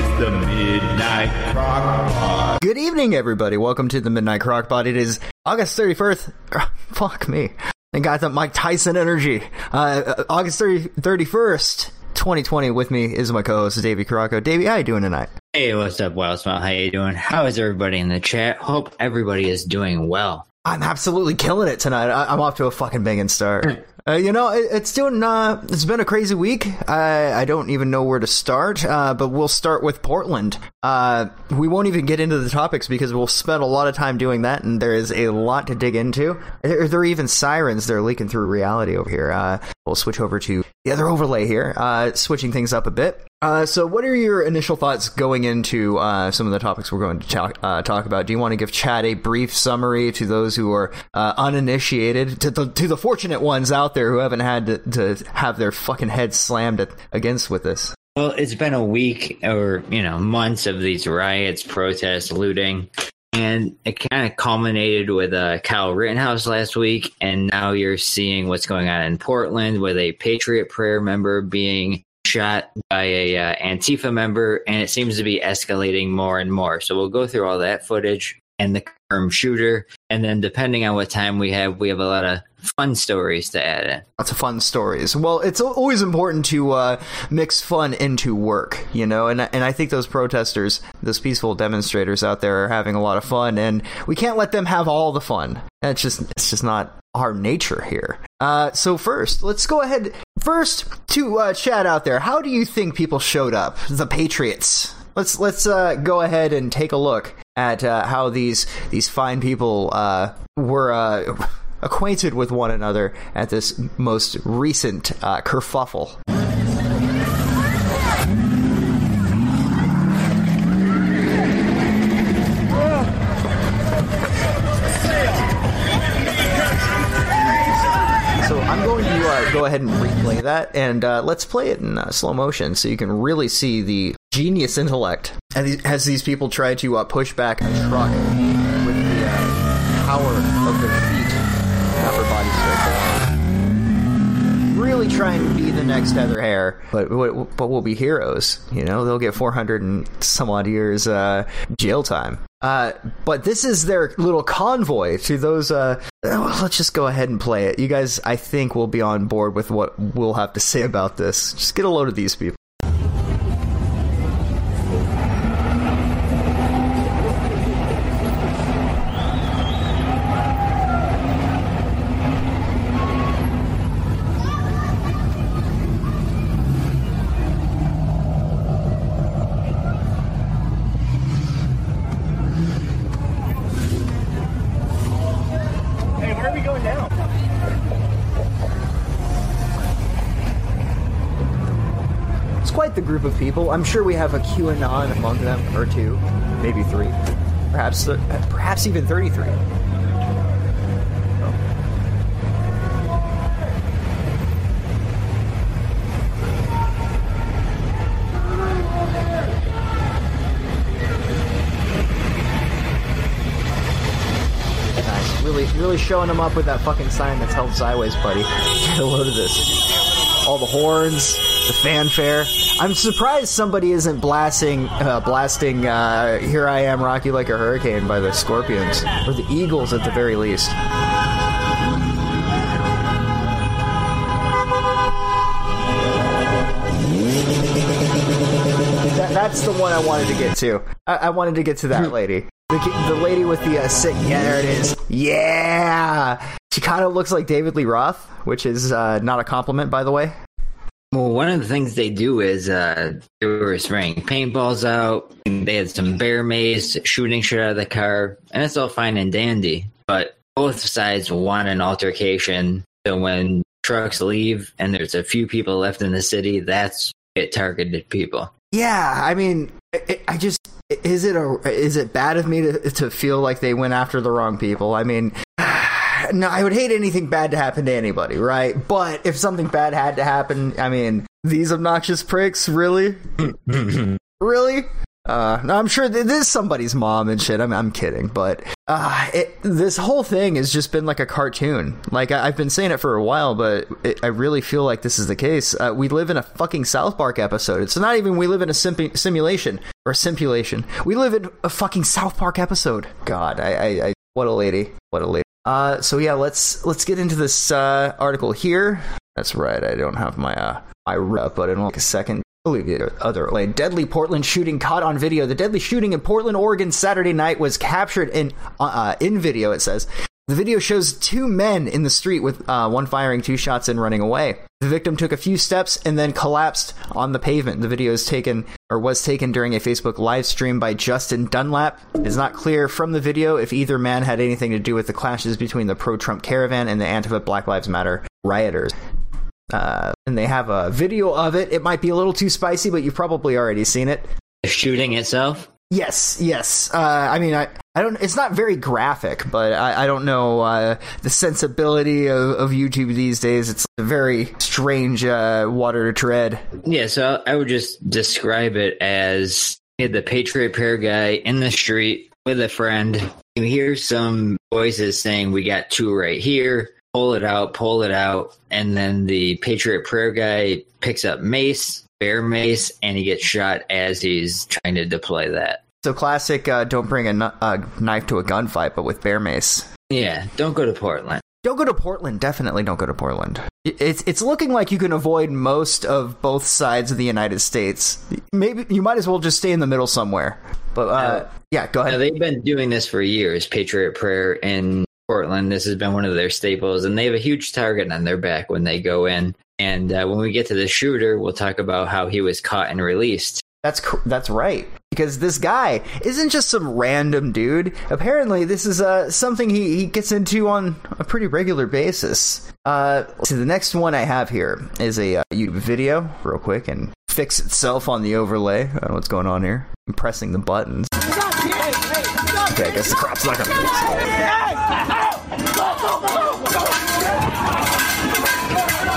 It's the Midnight Crock Pod. Good evening, everybody. Welcome to the Midnight Crockpot. It is August 31st. Fuck me. I got the Mike Tyson energy. Uh, August 30, 31st, 2020. With me is my co-host, Davey Caraco. Davey, how you doing tonight? Hey, what's up, Wild Smile? How you doing? How is everybody in the chat? Hope everybody is doing well. I'm absolutely killing it tonight. I- I'm off to a fucking banging start. Uh, you know, it- it's doing. Uh, it's been a crazy week. I I don't even know where to start. Uh, but we'll start with Portland. Uh, we won't even get into the topics because we'll spend a lot of time doing that, and there is a lot to dig into. There, there are even sirens. that are leaking through reality over here. Uh, we'll switch over to the other overlay here, uh, switching things up a bit. So, what are your initial thoughts going into some of the topics we're going to talk, talk about? Do you want to give Chad a brief summary to those who are uninitiated, to the, to the fortunate ones out there who haven't had to, to have their fucking heads slammed at, against with this? Well, it's been a week or, you know, months of these riots, protests, looting. And it kind of culminated with uh, Kyle Rittenhouse last week. And now you're seeing what's going on in Portland with a Patriot Prayer member being shot by a uh, Antifa member. And it seems to be escalating more and more. So we'll go through all that footage and the confirmed shooter. And then depending on what time we have, we have a lot of fun stories to add in. Lots of fun stories. Well, it's always important to uh, mix fun into work, you know, and and I think those protesters, those peaceful demonstrators out there, are having a lot of fun, and we can't let them have all the fun. It's just it's just not our nature here. Uh, so first, let's go ahead. First, to uh, chat out there, how do you think people showed up? The Patriots. Let's let's uh, go ahead and take a look at uh, how these these fine people uh, were. Uh, acquainted with one another at this most recent uh, kerfuffle. So I'm going to uh, go ahead and replay that, and uh, let's play it in uh, slow motion so you can really see the genius intellect as these, people try to uh, push back a truck with the uh, power of their feet upper body strength. Really trying to be the next Heather Heyer, but but we'll be heroes. You know, they'll get 400 and some odd years uh, jail time. Uh, but this is their little convoy to those. Uh, well, let's just go ahead and play it. You guys, I think, will be on board with what we'll have to say about this. Just get a load of these people. People. I'm sure we have a QAnon among them, or two, maybe three, perhaps, perhaps even 33. Really, really showing them up with that fucking sign that's held sideways, buddy. Get a load of this. All the horns, the fanfare. I'm surprised somebody isn't blasting, uh, blasting. Uh, Here I am, Rocky like a hurricane by the Scorpions or the Eagles at the very least. That, that's the one I wanted to get to. I, I wanted to get to that lady. The, the lady with the uh, sick. Yeah, there it is. Yeah. She kind of looks like David Lee Roth, which is uh, not a compliment, by the way. Well, one of the things they do is uh, they were spraying paintballs out. They had some bear mace, shooting shit out of the car, and it's all fine and dandy. But both sides want an altercation. So when trucks leave and there's a few people left in the city, that's it targeted people. Yeah, I mean, I, I just is it a is it bad of me to to feel like they went after the wrong people? I mean, no, I would hate anything bad to happen to anybody, right? But if something bad had to happen, I mean, these obnoxious pricks, really, really. Uh. No, I'm sure th- this is somebody's mom and shit. I'm, I'm kidding, but uh, it, this whole thing has just been like a cartoon. Like I, I've been saying it for a while, but it, I really feel like this is the case. Uh, we live in a fucking South Park episode. It's not even we live in a simp- simulation or simulation. We live in a fucking South Park episode. God, I, I, I what a lady, what a lady. Uh, so yeah, let's let's get into this uh, article here. That's right. I don't have my uh, my rep, but in like a second. Other way. Deadly Portland shooting caught on video. The deadly shooting in Portland, Oregon, Saturday night was captured in uh, uh, in video. It says the video shows two men in the street with uh, one firing two shots and running away. The victim took a few steps and then collapsed on the pavement. The video is taken or was taken during a Facebook live stream by Justin Dunlap. It is not clear from the video if either man had anything to do with the clashes between the pro-Trump caravan and the Antifa Black Lives Matter rioters. Uh, and they have a video of it. It might be a little too spicy, but you've probably already seen it. The shooting itself. Yes, yes. Uh, I mean, I, I don't. It's not very graphic, but I, I don't know uh, the sensibility of, of YouTube these days. It's a very strange uh, water to tread. Yeah, so I would just describe it as the Patriot Prayer guy in the street with a friend. You hear some voices saying, "We got two right here." Pull it out, pull it out, and then the Patriot Prayer guy picks up mace, bear mace, and he gets shot as he's trying to deploy that. So classic. Uh, don't bring a, a knife to a gunfight, but with bear mace. Yeah, don't go to Portland. Don't go to Portland. Definitely don't go to Portland. It's it's looking like you can avoid most of both sides of the United States. Maybe you might as well just stay in the middle somewhere. But uh, yeah, go ahead. they've been doing this for years, Patriot Prayer in Portland. This has been one of their staples, and they have a huge target on their back when they go in. And uh, when we get to the shooter, we'll talk about how he was caught and released. That's cr- that's right. Because this guy isn't just some random dude. Apparently, this is uh, something he, he gets into on a pretty regular basis. Uh, so the next one I have here is a uh, YouTube video, real quick, and fix itself on the overlay. I don't know what's going on here. I'm pressing the buttons. Okay, I guess the crop's not gonna fix it.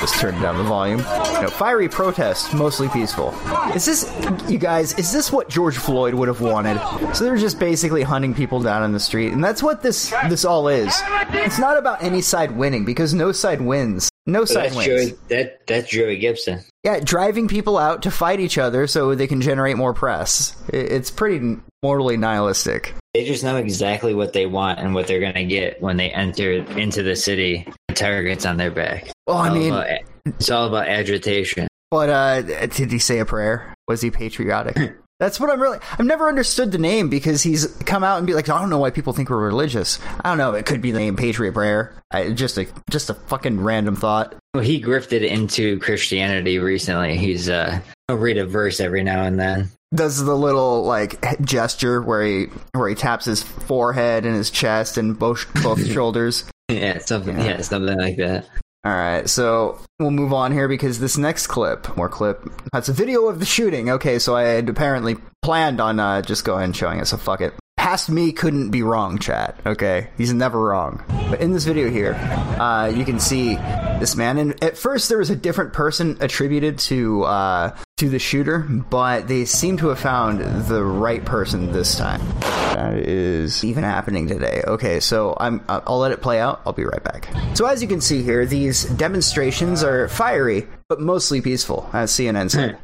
Just turn down the volume. Know, fiery protest, mostly peaceful. Is this, you guys? Is this what George Floyd would have wanted? So they're just basically hunting people down in the street, and that's what this this all is. It's not about any side winning because no side wins. No So side that's wins. Joey. That that's Joey Gibson. Yeah, driving people out to fight each other so they can generate more press. It's pretty mortally nihilistic. They just know exactly what they want and what they're going to get when they enter into the city. Targets on their back. Well, I mean, about- it's all about agitation. But uh, did he say a prayer? Was he patriotic? That's what I'm really. I've never understood the name because he's come out and be like, I don't know why people think we're religious. I don't know. It could be the name Patriot Prayer. I, just a just a fucking random thought. Well, he grifted into Christianity recently. He's uh, he'll read a verse every now and then. Does the little like gesture where he where he taps his forehead and his chest and both both shoulders. Yeah, something. Yeah, something like that. All right, so we'll move on here because this next clip, more clip, that's a video of the shooting. Okay, so I had apparently planned on uh, just going and showing it, so fuck it. Past me couldn't be wrong, chat. Okay, he's never wrong. But in this video here, uh, you can see this man, and at first there was a different person attributed to uh, to the shooter, but they seem to have found the right person this time. That is even happening today. Okay, so I'm I'll let it play out. I'll be right back. So as you can see here, these demonstrations are fiery, but mostly peaceful, as CNN said.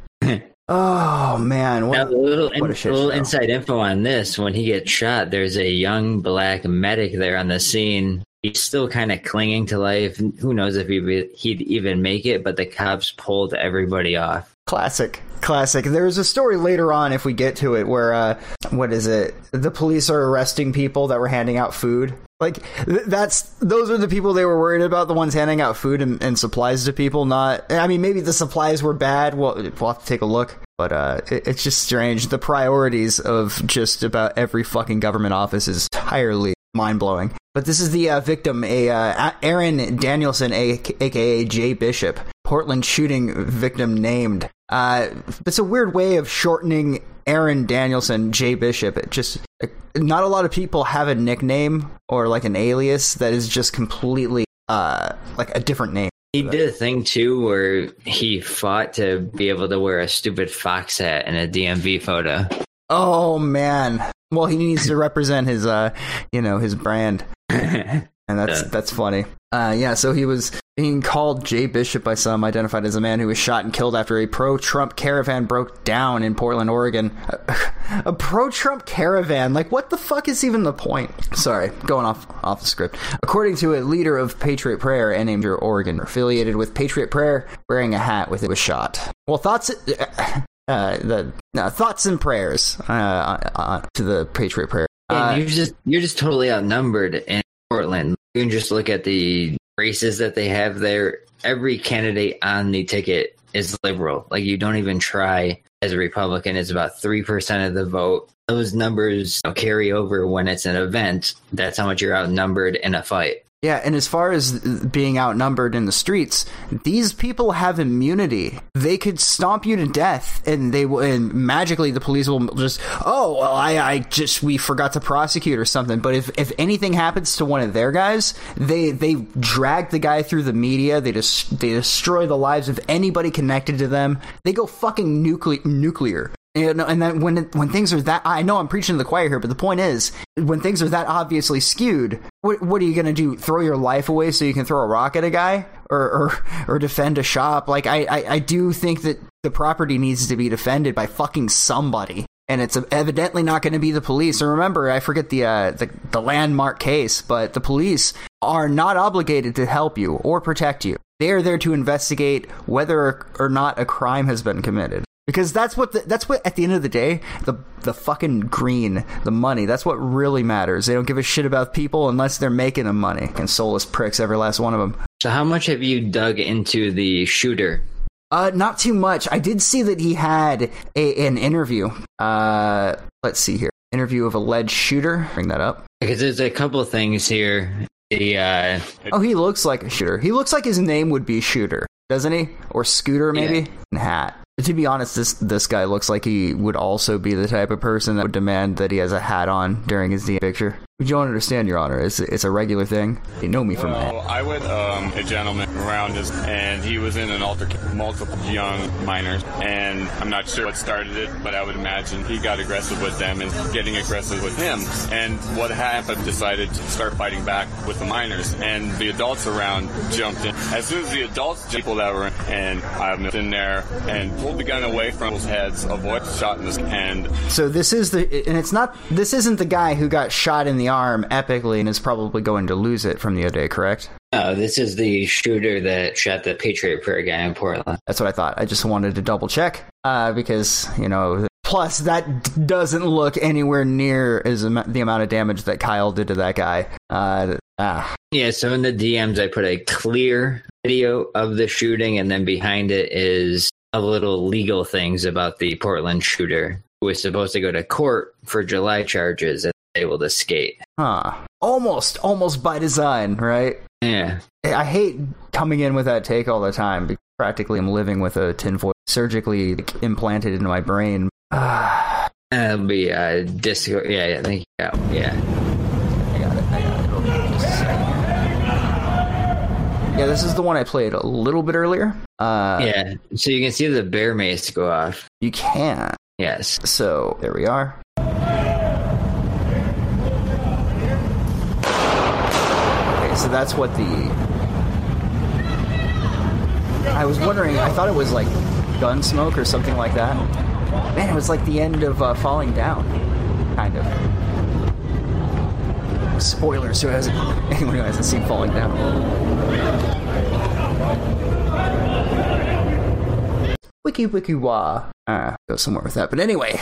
Oh man, Now, what, a little, in, a little inside info on this: when he gets shot, there's a young black medic there on the scene. He's still kind of clinging to life. Who knows if he he'd even make it? But the cops pulled everybody off. Classic. Classic. There's a story later on, if we get to it, where, uh, what is it? The police are arresting people that were handing out food. Like, th- that's, those are the people they were worried about, the ones handing out food and, and supplies to people, not, I mean, maybe the supplies were bad. Well, we'll have to take a look. But, uh, it, it's just strange. The priorities of just about every fucking government office is entirely mind blowing. But this is the uh, victim, a uh, Aaron Danielson, a- aka Jay Bishop, Portland shooting victim named. Uh, it's a weird way of shortening Aaron Danielson, Jay Bishop. It just not a lot of people have a nickname or like an alias that is just completely uh like a different name. He did a thing too where he fought to be able to wear a stupid fox hat in a DMV photo. Oh man. Well, he needs to represent his, uh, you know, his brand, and that's Yeah. that's funny. Uh, yeah. So he was being called Jay Bishop by some, identified as a man who was shot and killed after a pro-Trump caravan broke down in Portland, Oregon. A, pro-Trump caravan? Like, what the fuck is even the point? Sorry, going off off the script. According to a leader of Patriot Prayer and named Oregon, affiliated with Patriot Prayer, wearing a hat with it was shot. Well, thoughts. Uh, the uh, thoughts and prayers uh, uh, to the Patriot Prayer. Uh, And you're just you're just totally outnumbered in Portland. You can just look at the races that they have there. Every candidate on the ticket is liberal. Like you don't even try as a Republican. It's about three percent of the vote. Those numbers you know, carry over when it's an event. That's how much you're outnumbered in a fight. Yeah, and as far as being outnumbered in the streets, these people have immunity. They could stomp you to death, and they will. And magically, the police will just, oh, well, I, I just we forgot to prosecute or something. But if if anything happens to one of their guys, they they drag the guy through the media. They just they destroy the lives of anybody connected to them. They go fucking nuclear nuclear. You know, and then when when things are that, I know I'm preaching to the choir here, but the point is, when things are that obviously skewed, what, what are you going to do? Throw your life away so you can throw a rock at a guy, or or, or defend a shop? Like I, I I do think that the property needs to be defended by fucking somebody, and it's evidently not going to be the police. And remember, I forget the uh, the the landmark case, but the police are not obligated to help you or protect you. They are there to investigate whether or not a crime has been committed because that's what the, that's what at the end of the day the the fucking green the money that's what really matters. They don't give a shit about people unless they're making them money. And soulless pricks every last one of them So how much have you dug into the shooter? uh not too much. I did see that he had a, an interview. Uh let's see here. Interview of alleged shooter. Bring that up. Because there's a couple of things here. The uh, oh he looks like a shooter. He looks like his name would be shooter doesn't he? Or scooter maybe? And hat to be honest, this this guy looks like he would also be the type of person that would demand that he has a hat on during his DNA picture. You don't understand, Your Honor. It's it's a regular thing. You know me from that. I went um, a gentleman around us, and he was in an altercation, multiple young minors, and I'm not sure what started it, but I would imagine he got aggressive with them and getting aggressive with him. And what happened? Decided to start fighting back with the minors, and the adults around jumped in. As soon as the adults, people that were in, and I was in there and pulled the gun away from people's heads, avoided shot in the and So this is the and it's not this isn't the guy who got shot in the arm epically and is probably going to lose it from the O'Day, correct? no, this is the shooter that shot the Patriot Prayer guy in Portland. That's what I thought. I just wanted to double check uh, because you know. Plus, that d- doesn't look anywhere near as the amount of damage that Kyle did to that guy. Uh, ah, Yeah, so in the DMs, I put a clear video of the shooting, and then behind it is a little legal things about the Portland shooter who was supposed to go to court for July charges and able to skate. huh. Almost, almost by design, right? Yeah. I hate coming in with that take all the time. because Practically, I'm living with a tinfoil surgically implanted into my brain. Ah, That'll be uh, disco. Yeah. Yeah, yeah. I got it. I got it. Okay, just a second. Yeah, this is the one I played a little bit earlier. Uh, yeah. So you can see the bear mace go off. You can. Yes. So there we are. So that's what the. I was wondering. I thought it was like gun smoke or something like that. Man, it was like the end of uh, Falling Down, kind of. Spoilers who hasn't anyone who hasn't seen Falling Down. Wiki wiki wah. Uh, go somewhere with that. But anyway,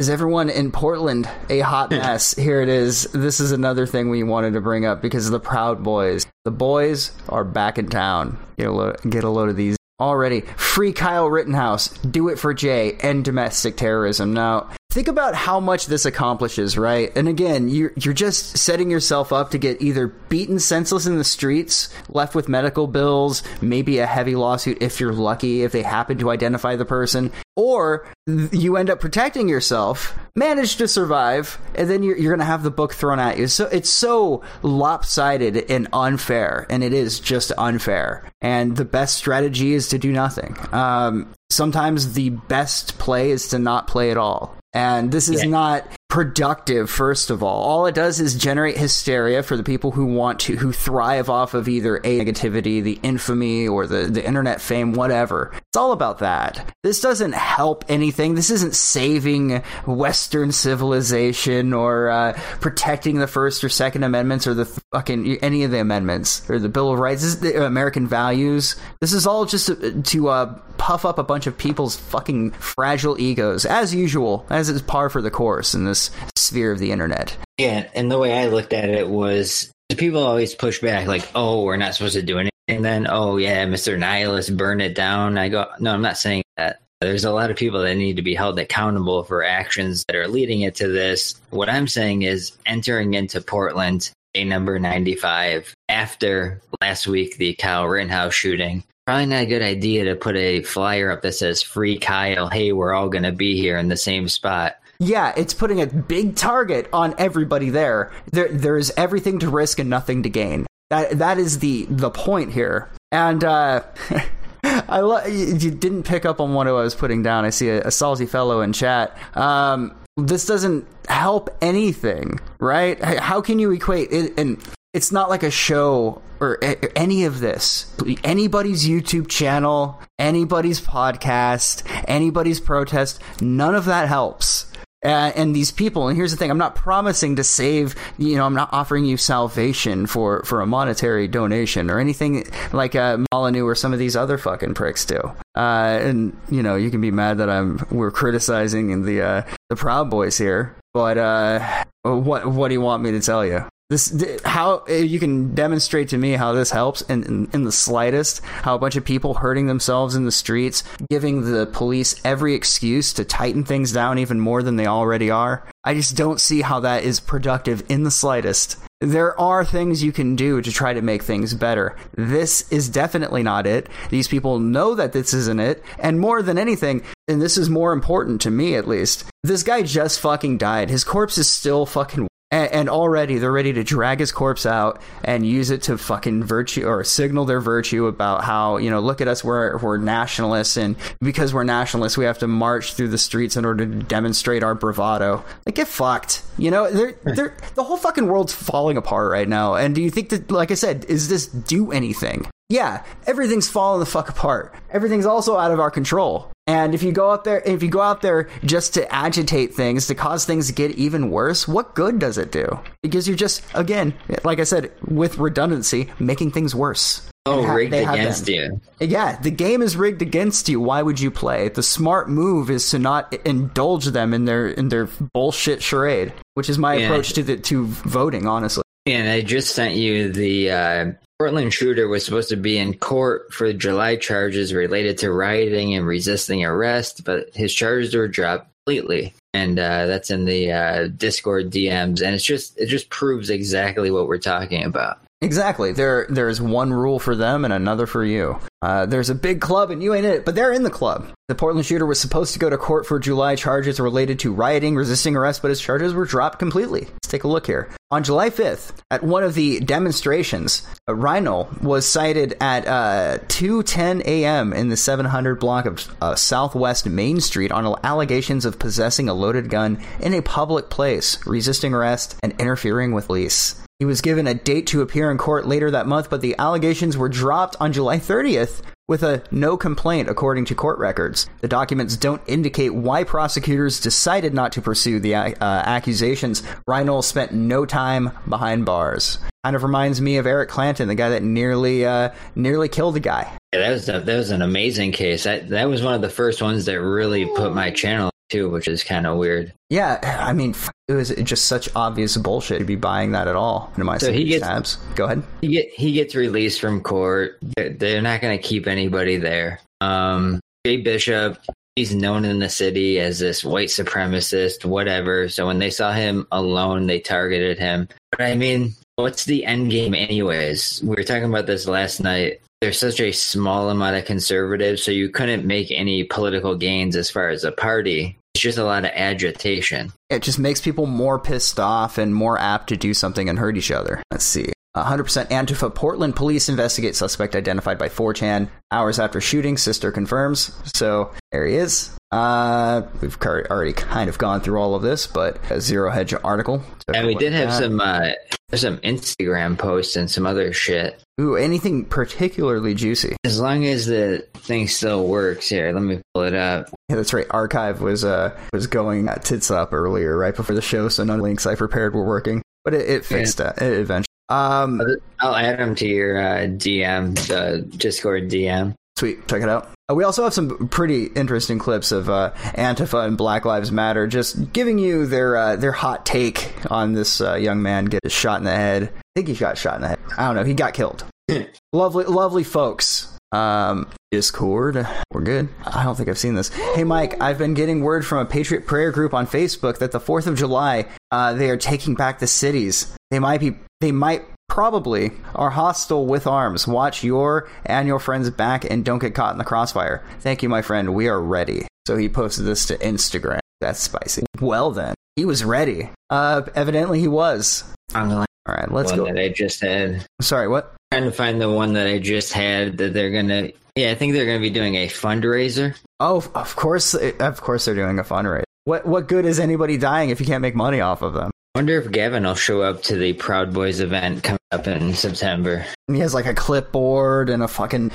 is everyone in Portland a hot mess? Here it is. This is another thing we wanted to bring up because of the Proud Boys. The boys are back in town. Get a load, get a load of these already. Free Kyle Rittenhouse. Do it for Jay. End domestic terrorism. Now, think about how much this accomplishes, right? And again, you're you're just setting yourself up to get either beaten senseless in the streets, left with medical bills, maybe a heavy lawsuit if you're lucky, if they happen to identify the person, or you end up protecting yourself, manage to survive, and then you're, you're going to have the book thrown at you. So it's so lopsided and unfair, and it is just unfair. And the best strategy is to do nothing. Um, sometimes the best play is to not play at all. And this is Yeah. not productive, first of all. All it does is generate hysteria for the people who want to, who thrive off of either a negativity, the infamy, or the, the internet fame, whatever. It's all about that. This doesn't help anything. This isn't saving Western civilization or uh, protecting the First or Second Amendments or the fucking any of the amendments or the Bill of Rights. This is the American values. This is all just to, uh, puff up a bunch of people's fucking fragile egos, as usual, as is par for the course in this sphere of the internet. Yeah, and the way I looked at it was people always push back, like, "Oh, we're not supposed to do anything." And then, "Oh, yeah, Mister Nihilist, burn it down." I go, "No, I'm not saying that." There's a lot of people that need to be held accountable for actions that are leading it to this. What I'm saying is entering into Portland, day number 95, after last week, the Kyle Rittenhouse shooting. Probably not a good idea to put a flyer up that says "Free Kyle." Hey, we're all going to be here in the same spot. Yeah, it's putting a big target on everybody there. There, there's everything to risk and nothing to gain. That that is the the point here. And uh, I lo- you didn't pick up on what I was putting down. I see a, a salty fellow in chat. Um, this doesn't help anything, right? How can you equate it? And it's not like a show or any of this. Anybody's YouTube channel, anybody's podcast, anybody's protest. None of that helps. Uh, and these people, and here's the thing: I'm not promising to save. You know, I'm not offering you salvation for for a monetary donation or anything like uh, Molyneux or some of these other fucking pricks do. Uh, and you know, you can be mad that I'm we're criticizing the uh, the Proud Boys here, but uh, what what do you want me to tell you? This how uh, you can demonstrate to me how this helps in, in in the slightest. How a bunch of people hurting themselves in the streets, giving the police every excuse to tighten things down even more than they already are. I just don't see how that is productive in the slightest. There are things you can do to try to make things better. This is definitely not it. These people know that this isn't it. And more than anything, and this is more important to me at least, this guy just fucking died. His corpse is still fucking and, and already they're ready to drag his corpse out and use it to fucking virtue or signal their virtue about how you know look at us we're we're nationalists. And because we're nationalists we have to march through the streets in order to demonstrate our bravado. Like get fucked. You know they're, they're, the whole fucking world's falling apart right now. And do you think that like i said is this do anything yeah, everything's falling the fuck apart. Everything's also out of our control. And if you go out there, if you go out there just to agitate things, to cause things to get even worse, what good does it do? Because you're just, again, like I said, with redundancy, making things worse. Oh, ha- rigged against been. you. Yeah, the game is rigged against you. Why would you play? The smart move is to not indulge them in their in their bullshit charade, which is my Yeah. approach to the to voting. Honestly, And I just sent you the uh, Portland shooter was supposed to be in court for July charges related to rioting and resisting arrest, but his charges were dropped completely. And uh, that's in the uh, Discord DMs, and it's just it just proves exactly what we're talking about. Exactly. There, there's one rule for them and another for you. Uh, there's a big club and you ain't in it, but they're in the club. The Portland shooter was supposed to go to court for July charges related to rioting, resisting arrest, but his charges were dropped completely. Let's take a look here. On July 5th, at one of the demonstrations, uh, Reinoehl was cited at uh, 2:10 a.m. in the 700 block of uh, Southwest Main Street on allegations of possessing a loaded gun in a public place, resisting arrest, and interfering with police. He was given a date to appear in court later that month, but the allegations were dropped on July 30th with a no complaint, according to court records. The documents don't indicate why prosecutors decided not to pursue the uh, accusations. Reinoehl spent no time behind bars. Kind of reminds me of Eric Clanton, the guy that nearly uh, nearly killed a guy. Yeah, that was a, that was an amazing case. That that was one of the first ones that really put my channel too, which is kind of weird. Yeah, I mean, it was just such obvious bullshit to be buying that at all. Into my So he gets- tabs. Go ahead. He get he gets released from court. They're, they're not going to keep anybody there. Um, Jay Bishop, he's known in the city as this white supremacist, whatever. So when they saw him alone, they targeted him. But I mean, what's the end game, anyways? We were talking about this last night. There's such a small amount of conservatives, so you couldn't make any political gains as far as a party. It's just a lot of agitation. It just makes people more pissed off and more apt to do something and hurt each other. Let's see. 100% Antifa Portland police investigate suspect identified by 4chan hours after shooting. Sister confirms. So there he is. Uh, we've already kind of gone through all of this, but a Zero Hedge article. And we did have that. some uh there's some Instagram posts and some other shit. Ooh, anything particularly juicy? As long as the thing still works here, let me pull it up. Yeah, that's right. Archive was uh was going uh, tits up earlier, right before the show, so none of the links I prepared were working. But it, it fixed that it eventually. Um, I'll add them to your uh, DM, the Discord DM. Sweet, check it out. Uh, we also have some pretty interesting clips of uh, Antifa and Black Lives Matter, just giving you their uh, their hot take on this uh, young man getting shot in the head. I think he got shot in the head. I don't know. He got killed. lovely, lovely folks. Um, Discord, we're good. I don't think I've seen this. Hey, Mike, I've been getting word from a Patriot Prayer group on Facebook that the Fourth of July, uh, they are taking back the cities. They might be. They might probably are hostile with arms. Watch your and your friends back and don't get caught in the crossfire. Thank you, my friend. We are ready. So he posted this to Instagram. That's spicy. Well then, he was ready. Uh, evidently he was. I'm the All right, let's one go. that I just had. Sorry, what? trying to find the one that I just had that they're gonna. Yeah, I think they're gonna be doing a fundraiser. Oh, of course, of course they're doing a fundraiser. What what good is anybody dying if you can't make money off of them? Wonder if Gavin will show up to the Proud Boys event coming up in September. He has like a clipboard and a fucking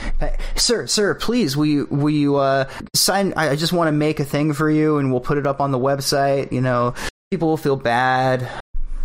sir, sir, please, will you, will you uh, sign? I I just want to make a thing for you, and we'll put it up on the website. You know, people will feel bad.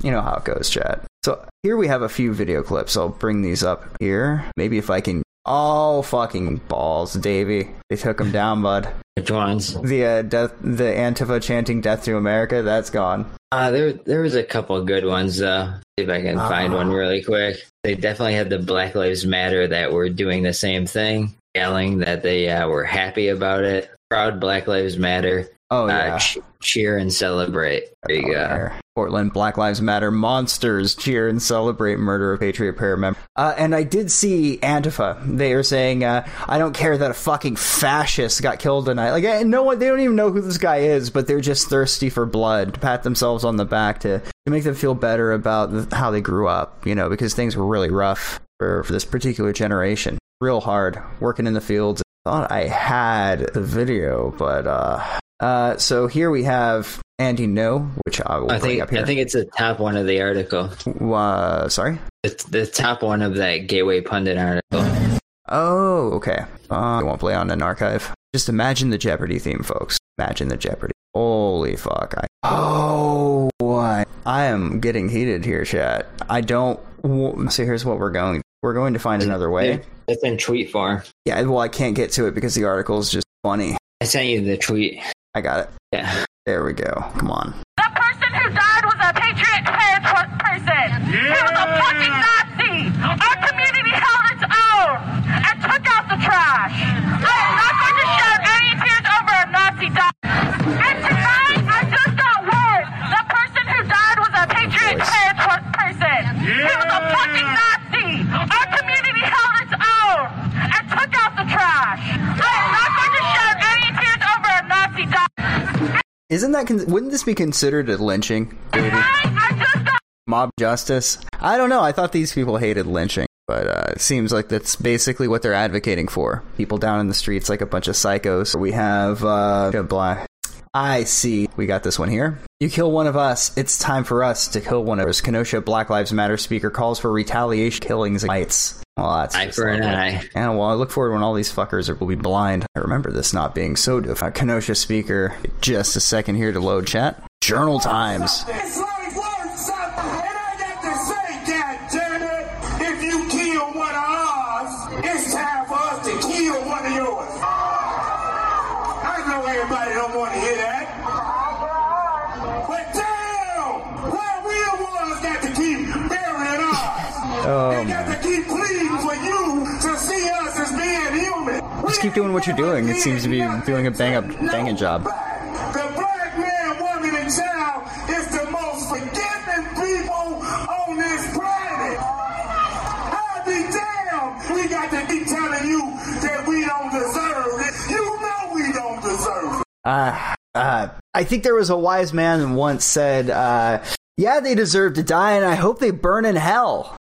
You know how it goes, chat. So here we have a few video clips. I'll bring these up here. Maybe if I can. Oh fucking balls, Davey! They took him down, bud. Which ones? The uh, death, the Antifa chanting "Death to America." That's gone. Uh, there, there was a couple good ones though. See if I can find one really quick. They definitely had the Black Lives Matter that were doing the same thing, yelling that they uh, were happy about it. Proud Black Lives Matter. Oh Uh, yeah. ch- cheer and celebrate. There you go. There. Portland Black Lives Matter monsters cheer and celebrate murder of Patriot Prayer member. Uh, and I did see Antifa. They are saying, uh, "I don't care that a fucking fascist got killed tonight." Like, eh, no one, they don't even know who this guy is, but they're just thirsty for blood to pat themselves on the back to to make them feel better about how they grew up. You know, because things were really rough for, for this particular generation. Real hard working in the fields. I Thought I had the video, but uh, uh, so here we have Andy Ngo, which I will I think up here. I think it's the top one of the article. uh, sorry. It's the top one of that Gateway Pundit article. Oh, okay. Uh, I won't play on an archive. Just imagine the Jeopardy theme, folks. Imagine the Jeopardy. Holy fuck! I oh, what? I am getting heated here, chat. I don't. w- So here's what we're going. We're going to find another way. It's in tweet form. Yeah. Well, I can't get to it because the article is just funny. I sent you the tweet. I got it. Yeah. There we go. Come on. The person who died was a patriot prayer tw- person. He was a fucking Nazi. Our community held its own and took out the trash. I am not going to shed any tears over a Nazi die. And tonight, I just got word. The person who died was a patriot prayer tw- person. He was a fucking Nazi. Our community held its own and took out the trash. I am not going Isn't that? Con- wouldn't this be considered a lynching? Davey? I just got mob justice. I don't know. I thought these people hated lynching, but uh, it seems like that's basically what they're advocating for. People down in the streets like a bunch of psychos. We have uh, blah. I see. We got this one here. You kill one of us, it's time for us to kill one of us. Kenosha Black Lives Matter speaker calls for retaliation killings and fights. Well, that's Eye for an eye. Yeah, well, I look forward when all these fuckers are, will be blind. I remember this not being so different. Uh, Kenosha speaker, just a second here to load chat. Journal Times. It's like worth something. And I human. Just keep doing what you're doing. It seems to be doing a bang up, banging job. The black man, woman, and child is the most forgiving people on this planet. I'll be damned. We got to keep telling you that we don't deserve it. You know we don't deserve it. Uh, uh, I think there was a wise man once said, uh, "Yeah, they deserve to die, and I hope they burn in hell."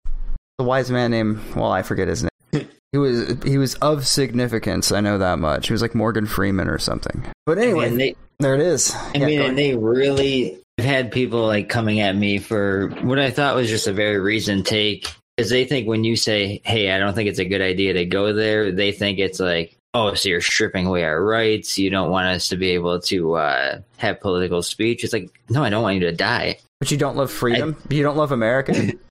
The wise man named well, I forget his name. he was he was of significance. I know that much. He was like Morgan Freeman or something. But anyway, they, there it is. I Yeah, mean, and they really have had people like coming at me for what I thought was just a very recent take. Because they think when you say, hey, I don't think it's a good idea to go there, they think it's like, oh, so you're stripping away our rights. You don't want us to be able to uh, have political speech. It's like, no, I don't want you to die. but you don't love freedom. you don't love America.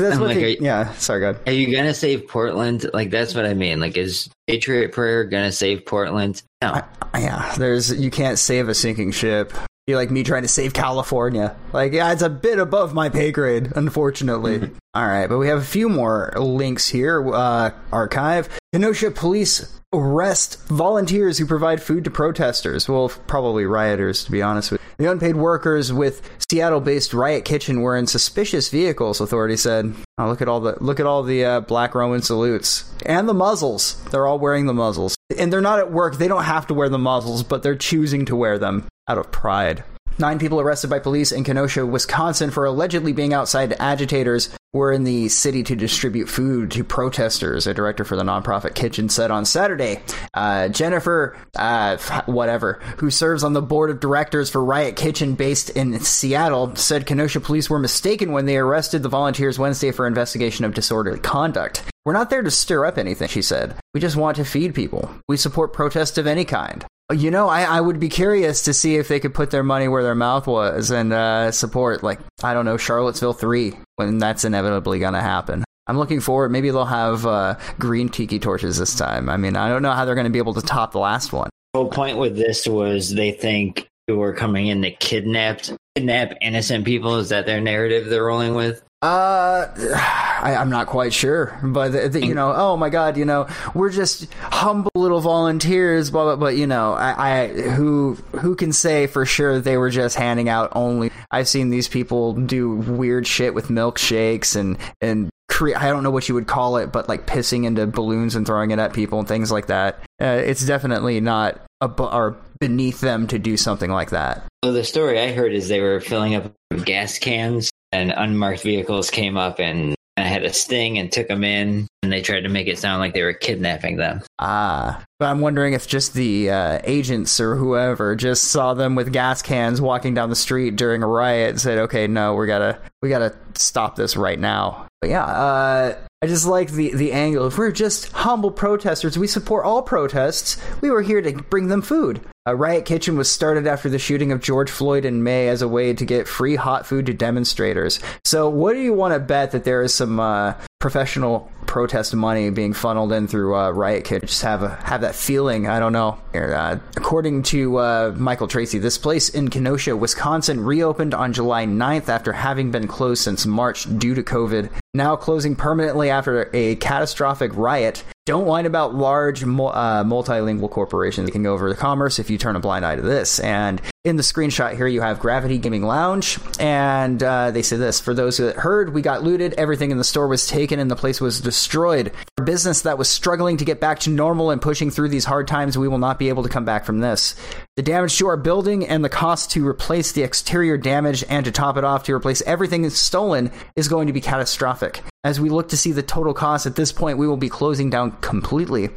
That's I'm what like, they, you- yeah. Sorry, God. Are you going to save Portland? Like, that's what I mean. Like, is Patriot Prayer going to save Portland? No. Yeah, there's you can't save a sinking ship. Be like me trying to save California. Like, yeah, it's a bit above my pay grade, unfortunately. All right, but we have a few more links here. Uh, archive: Kenosha police arrest volunteers who provide food to protesters. Well, probably rioters, to be honest with you. The unpaid workers with Seattle-based Riot Kitchen were in suspicious vehicles. Authorities said. Oh, look at all the look at all the uh, black Roman salutes and the muzzles. They're all wearing the muzzles, and they're not at work. They don't have to wear the muzzles, but they're choosing to wear them out of pride. Nine people arrested by police in Kenosha, Wisconsin, for allegedly being outside agitators were in the city to distribute food to protesters. A director for the nonprofit kitchen said on Saturday. Uh, Jennifer, uh, whatever, who serves on the board of directors for Riot Kitchen based in Seattle, said Kenosha police were mistaken when they arrested the volunteers Wednesday for investigation of disorderly conduct. We're not there to stir up anything, she said. We just want to feed people. We support protests of any kind. You know, I, I would be curious to see if they could put their money where their mouth was and uh, support, like, I don't know, Charlottesville 3 when that's inevitably going to happen. I'm looking forward. Maybe they'll have uh, green tiki torches this time. I mean, I don't know how they're going to be able to top the last one. The whole point with this was they think people were coming in to kidnap, kidnap innocent people. Is that their narrative they're rolling with? Uh, I, I'm not quite sure, but the, the, you know, oh my God, you know, we're just humble little volunteers, blah blah. But you know, I, I who who can say for sure they were just handing out only? I've seen these people do weird shit with milkshakes and and cre- I don't know what you would call it, but like pissing into balloons and throwing it at people and things like that. Uh, it's definitely not abo- or beneath them to do something like that. Well, the story I heard is they were filling up gas cans, and unmarked vehicles came up and I had a sting and took them in, and they tried to make it sound like they were kidnapping them. Ah, but I'm wondering if just the uh, agents or whoever just saw them with gas cans walking down the street during a riot and said, "Okay, no, we gotta we gotta stop this right now." But yeah, uh, I just like the the angle. If we're just humble protesters, we support all protests. We were here to bring them food. A riot kitchen was started after the shooting of George Floyd in May as a way to get free hot food to demonstrators. So, what do you want to bet that there is some uh, professional protest money being funneled in through uh, riot kitchen? Just have a have that feeling. I don't know. Uh, according to uh, Michael Tracey, this place in Kenosha, Wisconsin, reopened on July 9th after having been closed since March due to COVID. Now closing permanently after a catastrophic riot. Don't whine about large uh, multilingual corporations taking over the commerce if you turn a blind eye to this. And in the screenshot here, you have Gravity Gaming Lounge, and uh, they say this: For those that heard, we got looted, everything in the store was taken, and the place was destroyed. For business that was struggling to get back to normal and pushing through these hard times, we will not be able to come back from this. The damage to our building and the cost to replace the exterior damage and to top it off to replace everything stolen is going to be catastrophic. As we look to see the total cost at this point, we will be closing down completely.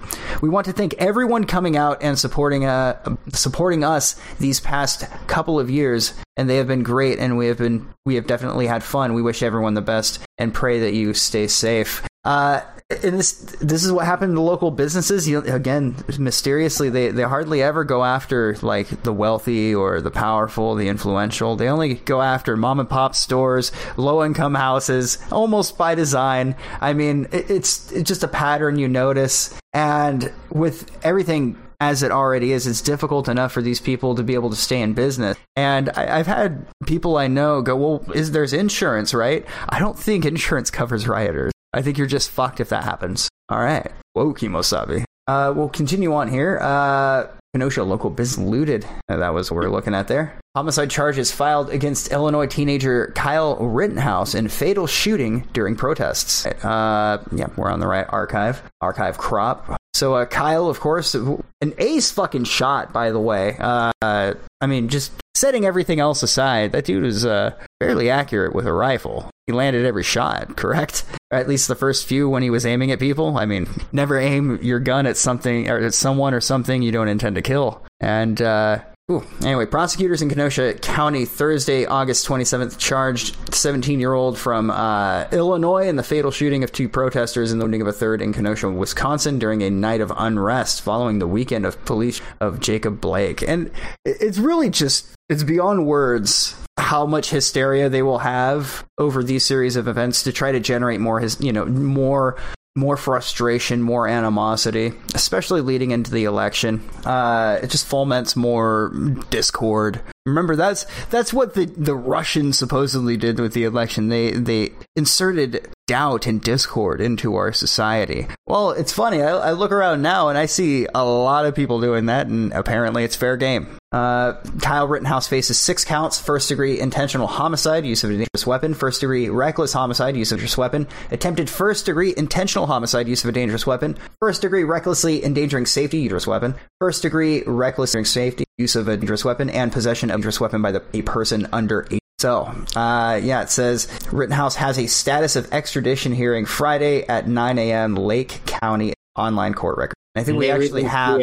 We want to thank everyone coming out and supporting uh, supporting us these past couple of years, and they have been great, and we have been we have definitely had fun. We wish everyone the best and pray that you stay safe. Uh, and this this is what happened to local businesses. You, again, mysteriously, they they hardly ever go after like the wealthy or the powerful, the influential. They only go after mom and pop stores, low income houses, almost by design. I mean, it, it's it's just a pattern you notice, and with everything as it already is, it's difficult enough for these people to be able to stay in business. And I, I've had people I know go, "Well, is there's insurance, right?" I don't think insurance covers rioters. I think you're just fucked if that happens. All right. Whoa, Kimosabi. Uh, we'll continue on here. Uh, Kenosha local business looted. That was what we are looking at there. Homicide charges filed against Illinois teenager Kyle Rittenhouse in fatal shooting during protests. Uh, yeah, we're on the right archive. Archive crop. So uh, Kyle, of course, an ace fucking shot, by the way. Uh, I mean, just setting everything else aside, that dude was uh, fairly accurate with a rifle. he landed every shot, correct? Or at least the first few when he was aiming at people. I mean, never aim your gun at something or at someone or something you don't intend to kill. And uh, Ooh. Anyway, prosecutors in Kenosha County Thursday, August 27th, charged 17 year old from uh, Illinois in the fatal shooting of two protesters and the wounding of a third in Kenosha, Wisconsin during a night of unrest following the weekend of police of Jacob Blake. And it's really just, it's beyond words how much hysteria they will have over these series of events to try to generate more his you know more more frustration, more animosity, especially leading into the election. Uh, it just foments more discord. Remember, that's that's what the, the Russians supposedly did with the election. They they inserted doubt and discord into our society. Well, it's funny. I, I look around now and I see a lot of people doing that, and apparently it's fair game. Uh, Kyle Rittenhouse faces six counts: first degree intentional homicide, use of a dangerous weapon; first degree reckless homicide, use of a dangerous weapon; attempted first degree intentional homicide, use of a dangerous weapon; first degree recklessly endangering safety, dangerous weapon; first degree reckless endangering safety, use of a dangerous weapon; and possession of a dangerous weapon by the, a person under eight. So, uh, yeah, it says Rittenhouse has a status of extradition hearing Friday at 9 a.m. Lake County online court record. I think we actually have.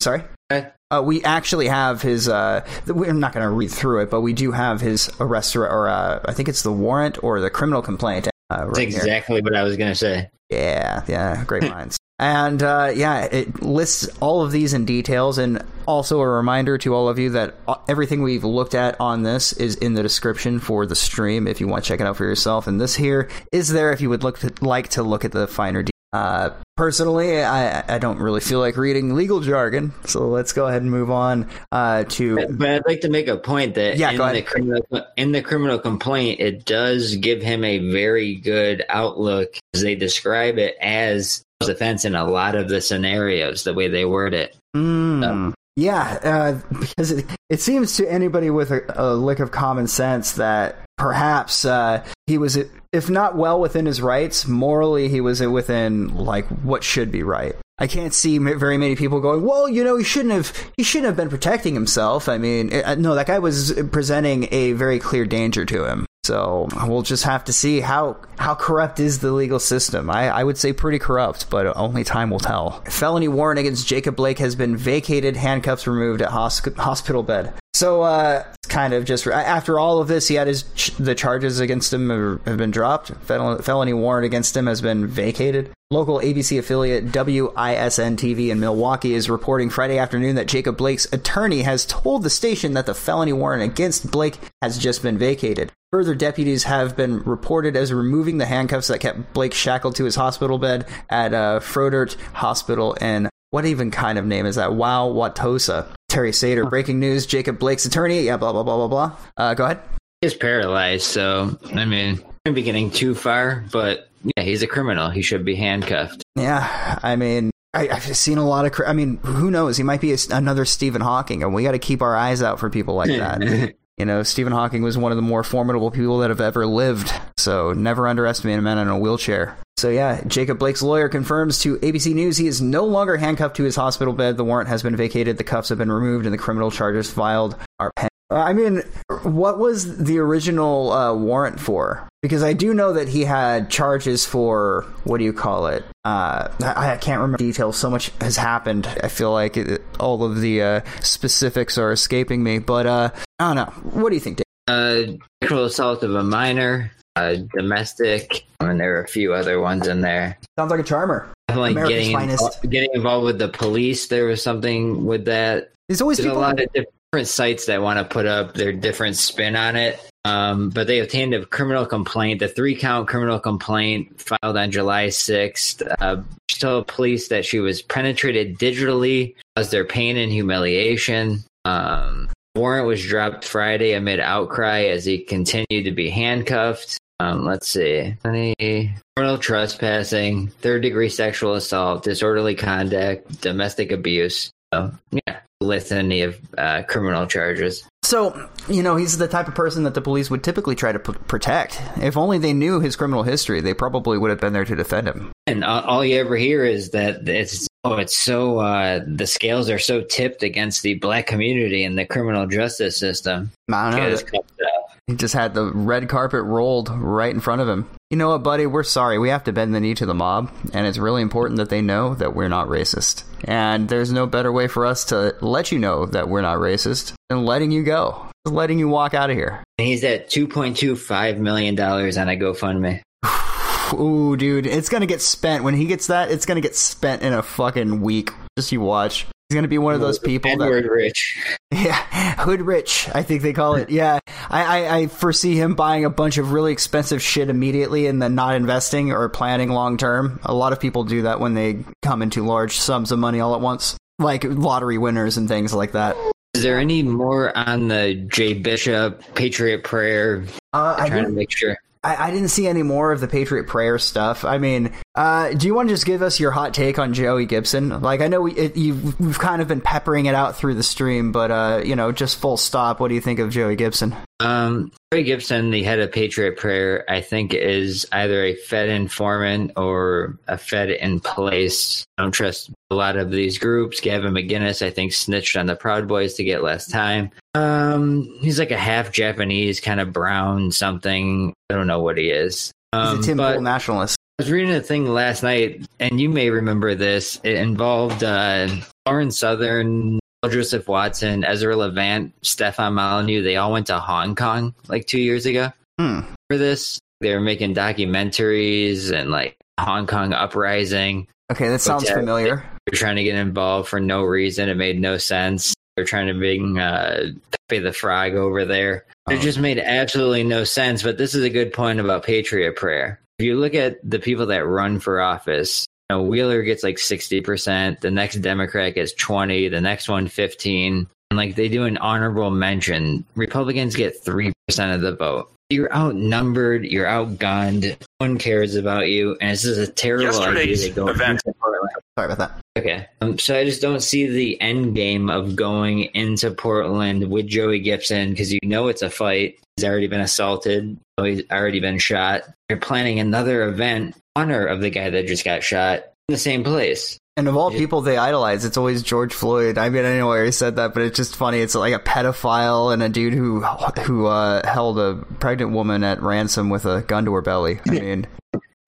Sorry. Uh, we actually have his. Uh, we're not going to read through it, but we do have his arrest or, uh, I think it's the warrant or the criminal complaint. Uh, That's right here. exactly what I was going to say. Yeah, yeah, great minds. And uh, yeah, it lists all of these in details, and also a reminder to all of you that uh, everything we've looked at on this is in the description for the stream if you want to check it out for yourself. And this here is there if you would look to, like to look at the finer details. Uh, personally, I, I don't really feel like reading legal jargon, so let's go ahead and move on uh, to. But I'd like to make a point that Yeah, in, the criminal, in the criminal complaint, it does give him a very good outlook as they describe it as offense in a lot of the scenarios, the way they word it. Mm. Yeah, uh, because it, it seems to anybody with a, a lick of common sense that perhaps uh, he was, if not well within his rights, morally he was within like what should be right. I can't see very many people going, well, you know, he shouldn't have, he shouldn't have been protecting himself. I mean, uh, no, that guy was presenting a very clear danger to him. So we'll just have to see how how corrupt is the legal system. I, I would say pretty corrupt, but only time will tell. Felony warrant against Jacob Blake has been vacated, handcuffs removed at hosp- hospital bed. So uh, kind of just after all of this, he had his the charges against him have been dropped. Fel- felony warrant against him has been vacated. Local ABC affiliate WISN TV in Milwaukee is reporting Friday afternoon that Jacob Blake's attorney has told the station that the felony warrant against Blake has just been vacated. Further deputies have been reported as removing the handcuffs that kept Blake shackled to his hospital bed at uh, Froedtert Hospital in what even kind of name is that? Wow, Wauwatosa. Terry Sater, breaking news: Jacob Blake's attorney. Yeah, blah blah blah blah blah. Uh, go ahead. He's paralyzed, so I mean, I'm be getting too far, but yeah, he's a criminal. He should be handcuffed. Yeah, I mean, I, I've seen a lot of. I mean, who knows? He might be a, another Stephen Hawking, and we got to keep our eyes out for people like that. You know, Stephen Hawking was one of the more formidable people that have ever lived. So never underestimate a man in a wheelchair. So yeah, Jacob Blake's lawyer confirms to ABC News he is no longer handcuffed to his hospital bed. The warrant has been vacated, the cuffs have been removed, and the criminal charges filed are pending. Uh, I mean, what was the original uh, warrant for? Because I do know that he had charges for what do you call it? Uh, I, I can't remember details. So much has happened. I feel like it, all of the uh, specifics are escaping me. But uh, I don't know. What do you think? Dave? Uh, sexual assault of a minor, uh, domestic, and there are a few other ones in there. Sounds like a charmer. Definitely America's getting finest. involved, getting involved with the police. There was something with that. There's always There's a lot of different sites that want to put up their different spin on it. Um, but they obtained a criminal complaint, the three count criminal complaint filed on July 6th. Uh, she told police that she was penetrated digitally, caused their pain and humiliation. Um, warrant was dropped Friday amid outcry as he continued to be handcuffed. Um, let's see. Any criminal trespassing, third degree sexual assault, disorderly conduct, domestic abuse. So, yeah, litany of uh, criminal charges. So, you know, he's the type of person that the police would typically try to p- protect. If only they knew his criminal history, they probably would have been there to defend him. And all, all you ever hear is that it's oh, it's so uh, the scales are so tipped against the black community and the criminal justice system. I don't know. Get his cuffs up. He just had the red carpet rolled right in front of him. You know what, buddy? We're sorry. We have to bend the knee to the mob, and it's really important that they know that we're not racist. And there's no better way for us to let you know that we're not racist than letting you go, letting you walk out of here. He's at two point two five million dollars on a GoFundMe. Ooh, dude, it's gonna get spent when he gets that. It's gonna get spent in a fucking week. Just you watch. He's gonna be one of those people that Rich. Yeah, hood rich, I think they call it. Yeah, I, I, I foresee him buying a bunch of really expensive shit immediately and then not investing or planning long term. A lot of people do that when they come into large sums of money all at once, like lottery winners and things like that. Is there any more on the Jay Bishop Patriot Prayer? Uh, I'm trying to make sure. I, I didn't see any more of the Patriot Prayer stuff. I mean, uh, do you want to just give us your hot take on Joey Gibson? Like, I know we, it, we've kind of been peppering it out through the stream, but, uh, you know, just full stop. What do you think of Joey Gibson? Um, Joey Gibson, the head of Patriot Prayer, I think is either a Fed informant or a Fed in place. I don't trust a lot of these groups. Gavin McInnes, I think, snitched on the Proud Boys to get less time. Um, he's like a half Japanese, kind of brown something. I don't know what he is. He's Um, a Tim Pool nationalist. I was reading a thing last night, and you may remember this. It involved uh, Lauren Southern, Joseph Watson, Ezra Levant, Stefan Molyneux. They all went to Hong Kong like two years ago Hmm. for this. They were making documentaries and like Hong Kong uprising. Okay, that sounds yeah, familiar. They're trying to get involved for no reason. It made no sense. They're trying to bring uh, Pepe the Frog over there. It Oh. just made absolutely no sense. But this is a good point about Patriot Prayer. If you look at the people that run for office, you know, Wheeler gets like 60%, the next Democrat gets 20, the next one 15. And like they do an honorable mention. Republicans get 3% of the vote. You're outnumbered, you're outgunned, one cares about you, and this is a terrible idea Yesterday's to go event- into Portland. Sorry about that. Okay. Um, so I just don't see the end game of going into Portland with Joey Gibson because you know it's a fight. He's already been assaulted. He's already been shot. You're planning another event in honor of the guy that just got shot in the same place. And of all Yeah. people they idolize, it's always George Floyd. I mean, I know I already said that, but it's just funny. It's like a pedophile and a dude who who uh, held a pregnant woman at ransom with a gun to her belly. I mean,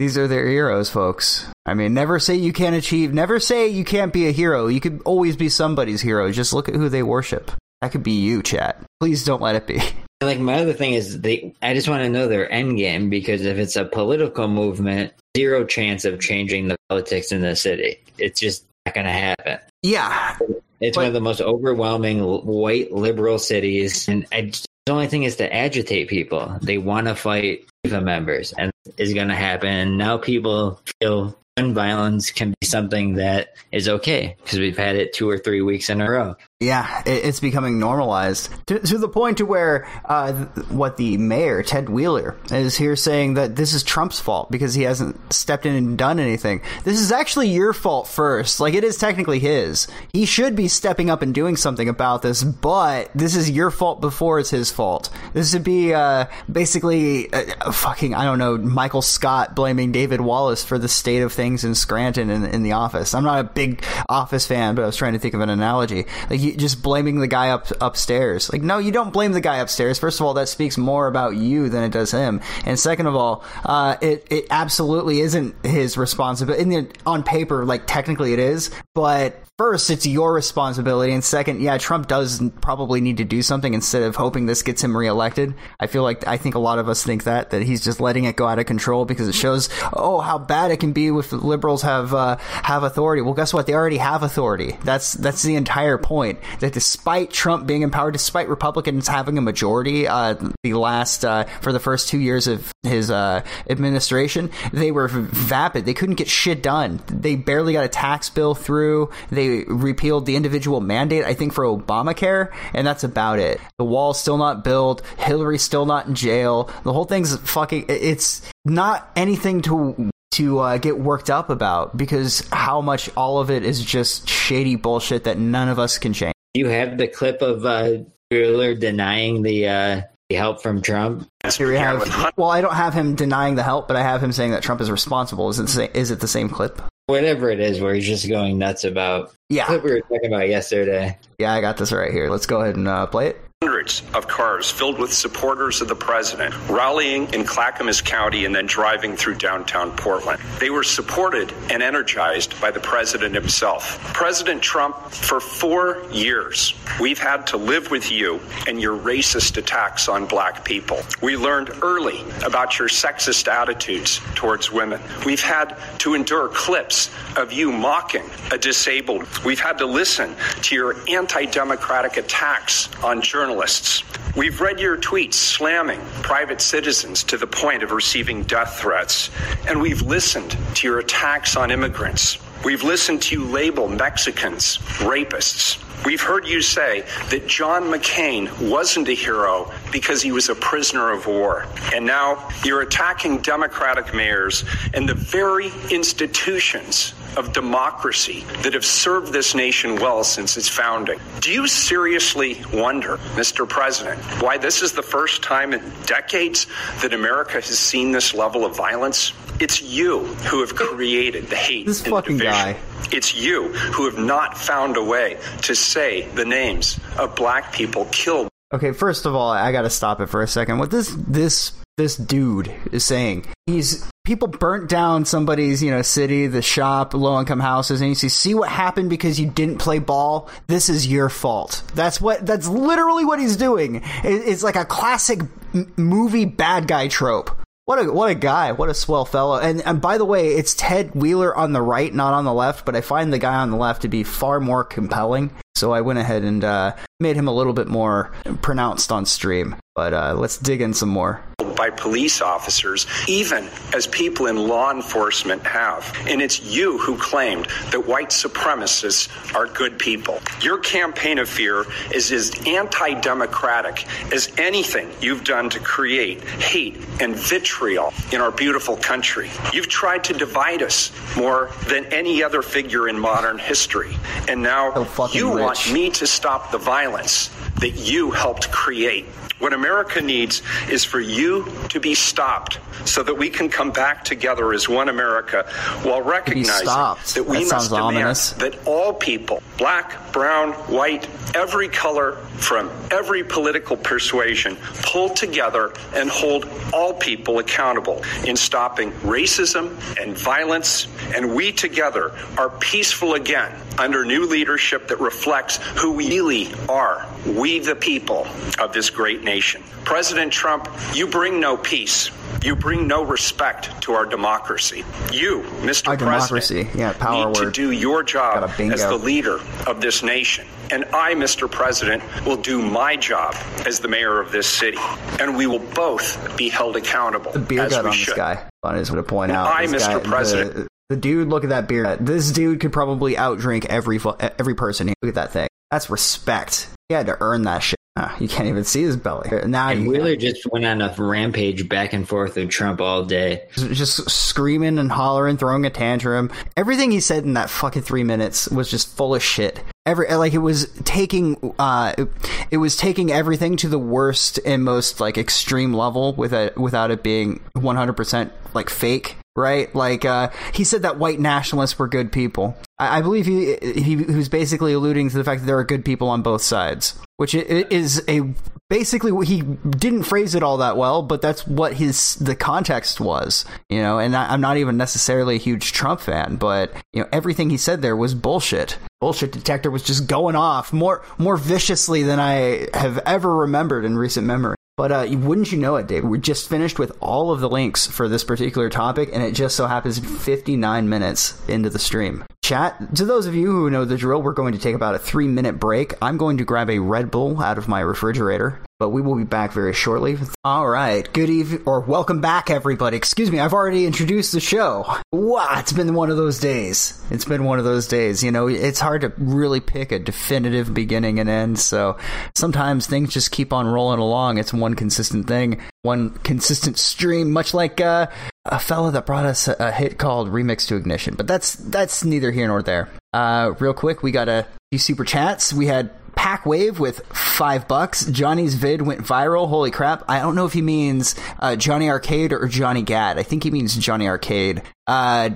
these are their heroes, folks. I mean, never say you can't achieve. Never say you can't be a hero. You could always be somebody's hero. Just look at who they worship. That could be you, chat. Please don't let it be. And, Like my other thing is they I just want to know their end game because if it's a political movement, zero chance of changing the politics in the city. It's just not going to happen. Yeah, It's But- one of the most overwhelming white liberal cities, and I, the only thing is to agitate people. They want to fight FIFA members, and is going to happen. Now people feel gun violence can be something that is okay because we've had it two or three weeks in a row. Yeah, it's becoming normalized to, to the point to where uh, what the mayor Ted Wheeler is here saying that this is Trump's fault because he hasn't stepped in and done anything. This is actually your fault first. Like it is technically his. He should be stepping up and doing something about this, but this is your fault before it's his fault. This would be uh, basically uh, fucking I don't know Michael Scott blaming David Wallace for the state of things in Scranton in, in the office. I'm not a big office fan, but I was trying to think of an analogy. Like just blaming the guy up upstairs. Like no, you don't blame the guy upstairs. First of all, that speaks more about you than it does him. And second of all, uh, it it absolutely isn't his responsibility. On paper, like technically it is, but first it's your responsibility and second yeah trump does probably need to do something instead of hoping this gets him reelected. I feel like i think a lot of us think that that he's just letting it go out of control because it shows oh how bad it can be if liberals have uh, have authority. Well guess what? They already have authority. That's that's the entire point that despite trump being in power despite republicans having a majority uh, the last uh, for the first two years of his uh, administration they were vapid. They couldn't get shit done. They barely got a tax bill through. They repealed the individual mandate, I think, for Obamacare, and that's about it. The wall's still not built. Hillary's still not in jail. The whole thing's fucking. It's not anything to to uh, get worked up about because how much all of it is just shady bullshit that none of us can change. You have the clip of uh, denying the uh, the help from Trump. Here we have. Well, I don't have him denying the help, but I have him saying that Trump is responsible. Is it is it the same clip? Whatever it is, where he's just going nuts about. Yeah, Clip we were talking about yesterday. yeah, I got this right here. Let's go ahead and uh, play it. Hundreds of cars filled with supporters of the president rallying in Clackamas County and then driving through downtown Portland. They were supported and energized by the president himself. President Trump, for four years, we've had to live with you and your racist attacks on black people. We learned early about your sexist attitudes towards women. We've had to endure clips of you mocking a disabled. We've had to listen to your anti democratic attacks on journalists. We've read your tweets slamming private citizens to the point of receiving death threats. And we've listened to your attacks on immigrants. We've listened to you label Mexicans rapists. We've heard you say that John McCain wasn't a hero because he was a prisoner of war. And now you're attacking Democratic mayors and the very institutions of democracy that have served this nation well since its founding. Do you seriously wonder, Mr. President, why this is the first time in decades that America has seen this level of violence? It's you who have created the hate This and fucking division. guy. It's you who have not found a way to say the names of black people killed Okay, first of all, I gotta stop it for a second. What this this this dude is saying, he's people burnt down somebody's you know city, the shop, low income houses, and you see see what happened because you didn't play ball. This is your fault. That's what. That's literally what he's doing. It, it's like a classic movie bad guy trope. What a what a guy! What a swell fellow! And and by the way, it's Ted Wheeler on the right, not on the left. But I find the guy on the left to be far more compelling. So I went ahead and uh, made him a little bit more pronounced on stream. But uh, let's dig in some more. By police officers, even as people in law enforcement have. And it's you who claimed that white supremacists are good people. Your campaign of fear is as anti democratic as anything you've done to create hate and vitriol in our beautiful country. You've tried to divide us more than any other figure in modern history. And now So you want me to stop the violence that you helped create. What America needs is for you to be stopped so that we can come back together as one America while recognizing that we That must demand ominous. that all people, black, brown, white, every color from every political persuasion, pull together and hold all people accountable in stopping racism and violence. And we together are peaceful again under new leadership that reflects who we really are. We, the people of this great nation. President Trump, you bring no peace. You bring no respect to our democracy. You, Mr. Our President, democracy. Yeah, power need to do your job Got a bingo. as the leader of this nation. And I, Mr. President, will do my job as the mayor of this city. And we will both be held accountable The beer gut on should. this guy. I just want to point out. I, Mr. guy- President. The, the dude, look at that beer. This dude could probably outdrink every every person. here. Look at that thing. That's respect. He had to earn that shit. You can't even see his belly. Now And Wheeler just went on a rampage back and forth with Trump all day. just screaming and hollering, throwing a tantrum. Everything he said in that fucking three minutes was just full of shit. Every like it was taking, uh, it, was taking everything to the worst and most like extreme level with it without it being one hundred percent like fake. Right, like uh, he said that white nationalists were good people. I, I believe he, he he was basically alluding to the fact that there are good people on both sides, which is a basically he didn't phrase it all that well but that's what his the context was you know? And I, i'm not even necessarily a huge trump fan but you know everything he said there was bullshit. Bullshit detector was just going off more more viciously than i have ever remembered in recent memory but uh, wouldn't you know it, Dave? We just finished with all of the links for this particular topic, and it just so happens 59 minutes into the stream. Chat, to those of you who know the drill, we're going to take about a three minute break. I'm going to grab a Red Bull out of my refrigerator, but we will be back very shortly. All right, good evening, or welcome back, everybody. Excuse me, I've already introduced the show. Wow, it's been one of those days. It's been one of those days. You know, it's hard to really pick a definitive beginning and end, so sometimes things just keep on rolling along. It's one consistent thing, one consistent stream, much like uh, a fella that brought us a, a hit called Remix to Ignition. But that's that's neither here nor there. Uh, real quick, we got a few super chats. We had Pack Wave with five bucks. Johnny's vid went viral. Holy crap! I don't know if he means uh, Johnny Arcade or Johnny Gad. I think he means Johnny Arcade. Uh,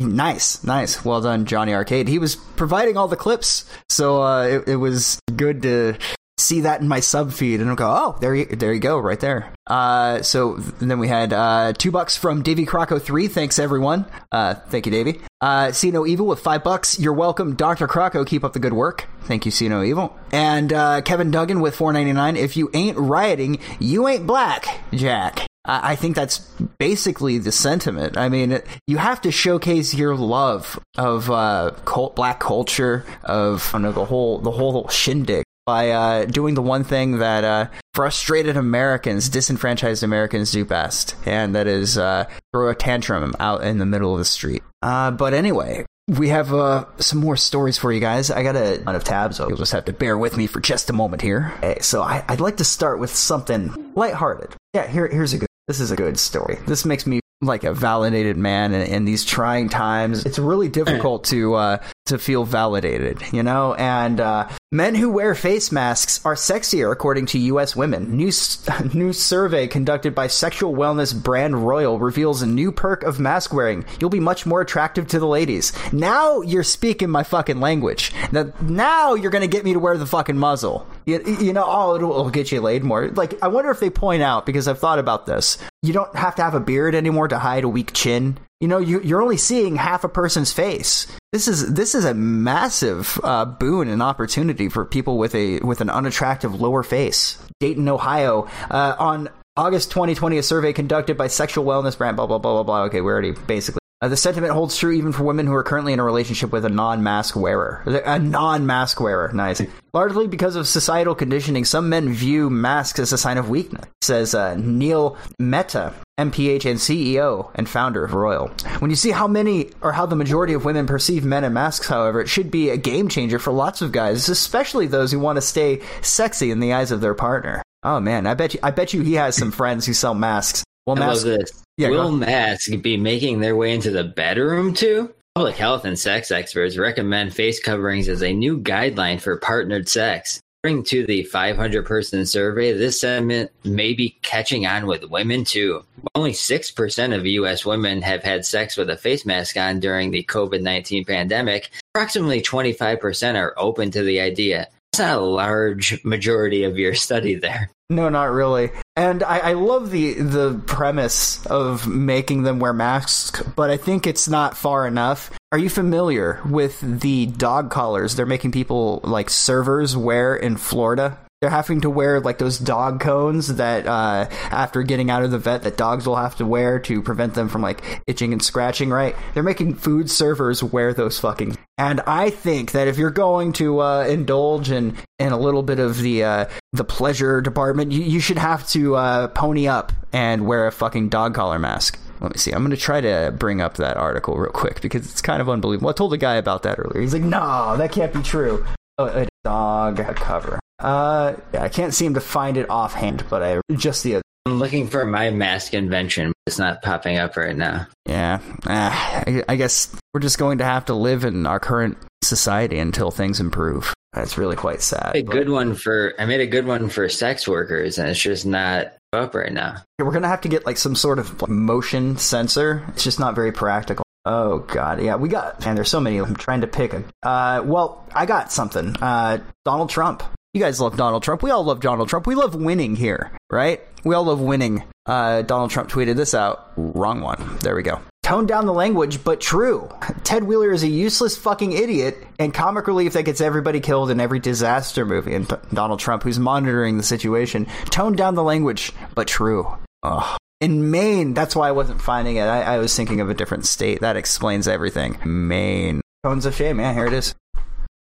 Nice, nice. Well done, Johnny Arcade. He was providing all the clips, so uh, it, it was good to see that in my sub feed and I'll go, oh, there you, there you go, right there. Uh, so then we had uh, two bucks from Davy Croco three. Thanks everyone. Uh, thank you, Davy. Uh, See No Evil with five bucks. You're welcome, Doctor Croco. Keep up the good work. Thank you, See No Evil. And uh, Kevin Duggan with four ninety nine. If you ain't rioting, you ain't black, Jack. I think that's basically the sentiment. I mean, you have to showcase your love of uh, cult, black culture, of know the whole the whole shindig by uh, doing the one thing that uh, frustrated Americans, disenfranchised Americans do best, and that is uh, throw a tantrum out in the middle of the street. Uh, but anyway. We have uh, some more stories for you guys. I got a ton of tabs, so you'll just have to bear with me for just a moment here. Okay, so I, I'd like to start with something lighthearted. Yeah, here, here's a good. This is a good story. This makes me like a validated man in, in these trying times. It's really difficult to uh, to feel validated, you know. And uh, men who wear face masks are sexier, according to U.S. women. New new survey conducted by sexual wellness brand Royal reveals a new perk of mask wearing. You'll be much more attractive to the ladies. Now you're speaking my fucking language. Now, now you're gonna get me to wear the fucking muzzle. You, you know, oh, it'll, it'll get you laid more. Like, I wonder if they point out because I've thought about this. You don't have to have a beard anymore to hide a weak chin. You know, you, you're only seeing half a person's face. This is this is a massive uh, boon and opportunity for people with a with an unattractive lower face. Dayton, Ohio, uh, on August 2020, a survey conducted by sexual wellness brand. Blah blah blah blah blah. Okay, we already basically. Uh, the sentiment holds true even for women who are currently in a relationship with a non-mask wearer. A non-mask wearer, nice. Largely because of societal conditioning, some men view masks as a sign of weakness, says uh, Neil Mehta, MPH and CEO and founder of Royal. When you see how many or how the majority of women perceive men in masks, however, it should be a game changer for lots of guys, especially those who want to stay sexy in the eyes of their partner. Oh man, I bet you, I bet you he has some friends who sell masks. Well, masks. Yeah, Will masks be making their way into the bedroom too? Public health and sex experts recommend face coverings as a new guideline for partnered sex. According to the 500 person survey, this sentiment may be catching on with women too. Only 6% of U.S. women have had sex with a face mask on during the COVID 19 pandemic. Approximately 25% are open to the idea. That's not a large majority of your study there. No, not really. And I, I love the the premise of making them wear masks, but I think it's not far enough. Are you familiar with the dog collars they're making people like servers wear in Florida? They're having to wear like those dog cones that uh, after getting out of the vet that dogs will have to wear to prevent them from like itching and scratching, right? They're making food servers wear those fucking. And I think that if you're going to uh, indulge in in a little bit of the uh, the pleasure department, you, you should have to uh, pony up and wear a fucking dog collar mask. Let me see. I'm going to try to bring up that article real quick because it's kind of unbelievable. I told a guy about that earlier. He's like, "No, that can't be true." Oh, a dog cover. Uh, yeah, I can't seem to find it offhand, but I just the I'm looking for my mask invention, it's not popping up right now. yeah. Ah, I, I guess we're just going to have to live in our current society until things improve. That's really quite sad. A good one for I made a good one for sex workers, and it's just not up right now. We're gonna have to get like some sort of motion sensor. It's just not very practical. Oh god, yeah, we got man. There's so many. I'm trying to pick a. Uh, well, I got something. Uh, Donald Trump. You guys love Donald Trump. We all love Donald Trump. We love winning here, right? We all love winning. Uh, Donald Trump tweeted this out. Wrong one. There we go. Tone down the language, but true. Ted Wheeler is a useless fucking idiot and comic relief that gets everybody killed in every disaster movie. And Donald Trump, who's monitoring the situation, tone down the language, but true. Ugh. In Maine, that's why I wasn't finding it. I, I was thinking of a different state. That explains everything. Maine. Tones of shame. Yeah, here it is.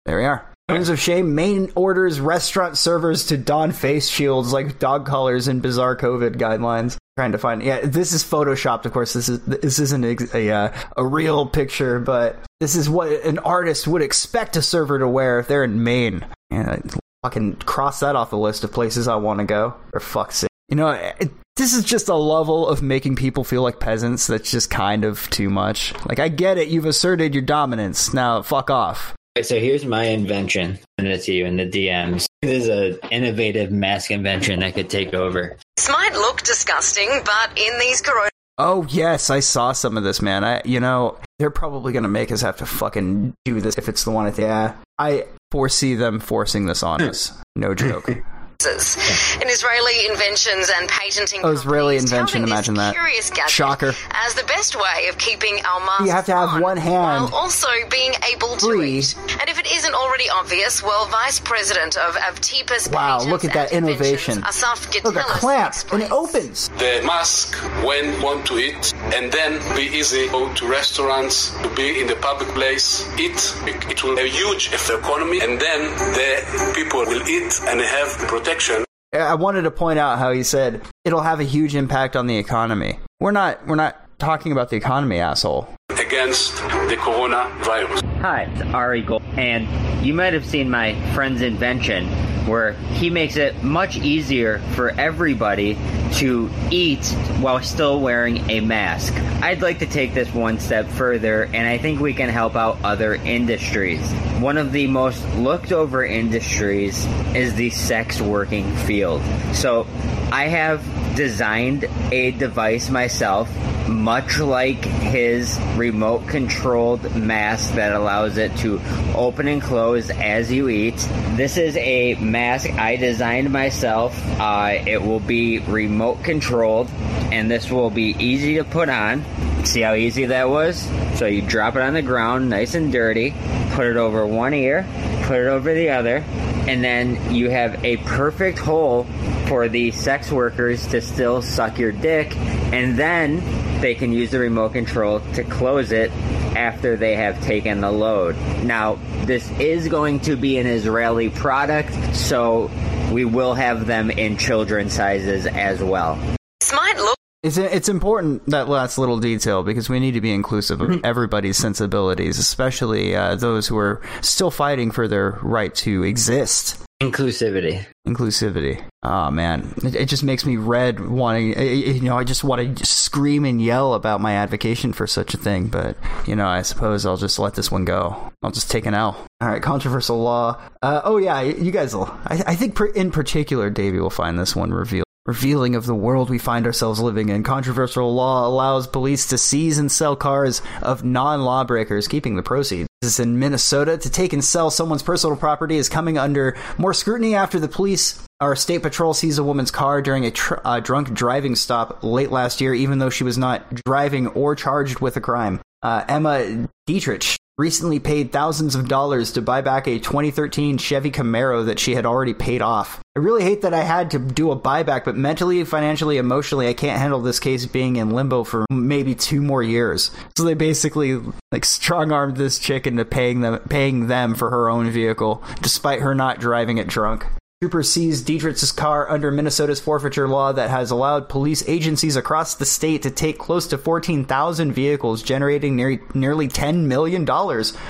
There we are. Tones of shame. Maine orders restaurant servers to don face shields like dog collars and bizarre COVID guidelines. Trying to find. Yeah, this is photoshopped. Of course, this is this isn't a a, uh, a real picture, but this is what an artist would expect a server to wear if they're in Maine. Yeah, fucking cross that off the list of places I want to go. For fuck's sake. You know, it, this is just a level of making people feel like peasants that's just kind of too much. Like, I get it, you've asserted your dominance. Now, fuck off. Okay, so here's my invention. Send it to you in the DMs. This is an innovative mask invention that could take over. This might look disgusting, but in these corona Oh yes, I saw some of this, man. I, you know, they're probably gonna make us have to fucking do this if it's the one. At the, yeah, I foresee them forcing this on us. No joke. In Israeli inventions and patenting. Oh, Israeli invention, imagine that. Curious gadget Shocker. As the best way of keeping our masks You have to have on, one hand while also being able to free. eat. And if it isn't already obvious, well, Vice President of Avtipus Wow, Patents look at that innovation. Asaf Look, a Gitelis clamp, and it opens. the mask when want to eat and then be easy go to restaurants to be in the public place eat it will have a huge effect economy and then the people will eat and have protection I wanted to point out how he said it'll have a huge impact on the economy. We're not. We're not talking about the economy, asshole. against the coronavirus Hi, it's Ari Gold, and you might have seen my friend's invention where he makes it much easier for everybody to eat while still wearing a mask. I'd like to take this one step further, and I think we can help out other industries. One of the most looked over industries is the sex working field. So, I have designed a device myself, much like his remote controlled mask that allows it to open and close as you eat. This is a mask I designed myself. Uh, it will be remote controlled, and this will be easy to put on. See how easy that was? So you drop it on the ground, nice and dirty, put it over one ear, put it over the other, and then you have a perfect hole for the sex workers to still suck your dick, and then they can use the remote control to close it after they have taken the load. Now, this is going to be an Israeli product, so we will have them in children's sizes as well. This look It's it's important that last little detail because we need to be inclusive of everybody's sensibilities, especially uh, those who are still fighting for their right to exist. Inclusivity. Inclusivity. Oh man, it, it just makes me red. Wanting, eh, eh, you know, I just want to scream and yell about my advocation for such a thing. But you know, I suppose I'll just let this one go. I'll just take an L. All right, controversial law. Uh, oh yeah, you guys will. I, I think per, in particular, Davey will find this one revealed. Revealing of the world we find ourselves living in. Controversial law allows police to seize and sell cars of non lawbreakers, keeping the proceeds. In Minnesota. To take and sell someone's personal property is coming under more scrutiny after the police or state patrol seized a woman's car during a tr- uh, drunk driving stop late last year, even though she was not driving or charged with a crime. Uh, Emma Dietrich recently paid thousands of dollars to buy back a 2013 Chevy Camaro that she had already paid off. I really hate that I had to do a buyback, but mentally, financially, emotionally, I can't handle this case being in limbo for maybe two more years. So they basically like strong armed this chick into paying them paying them for her own vehicle, despite her not driving it drunk. Trooper seized Dietrich's car under Minnesota's forfeiture law that has allowed police agencies across the state to take close to 14,000 vehicles, generating nearly, nearly $10 million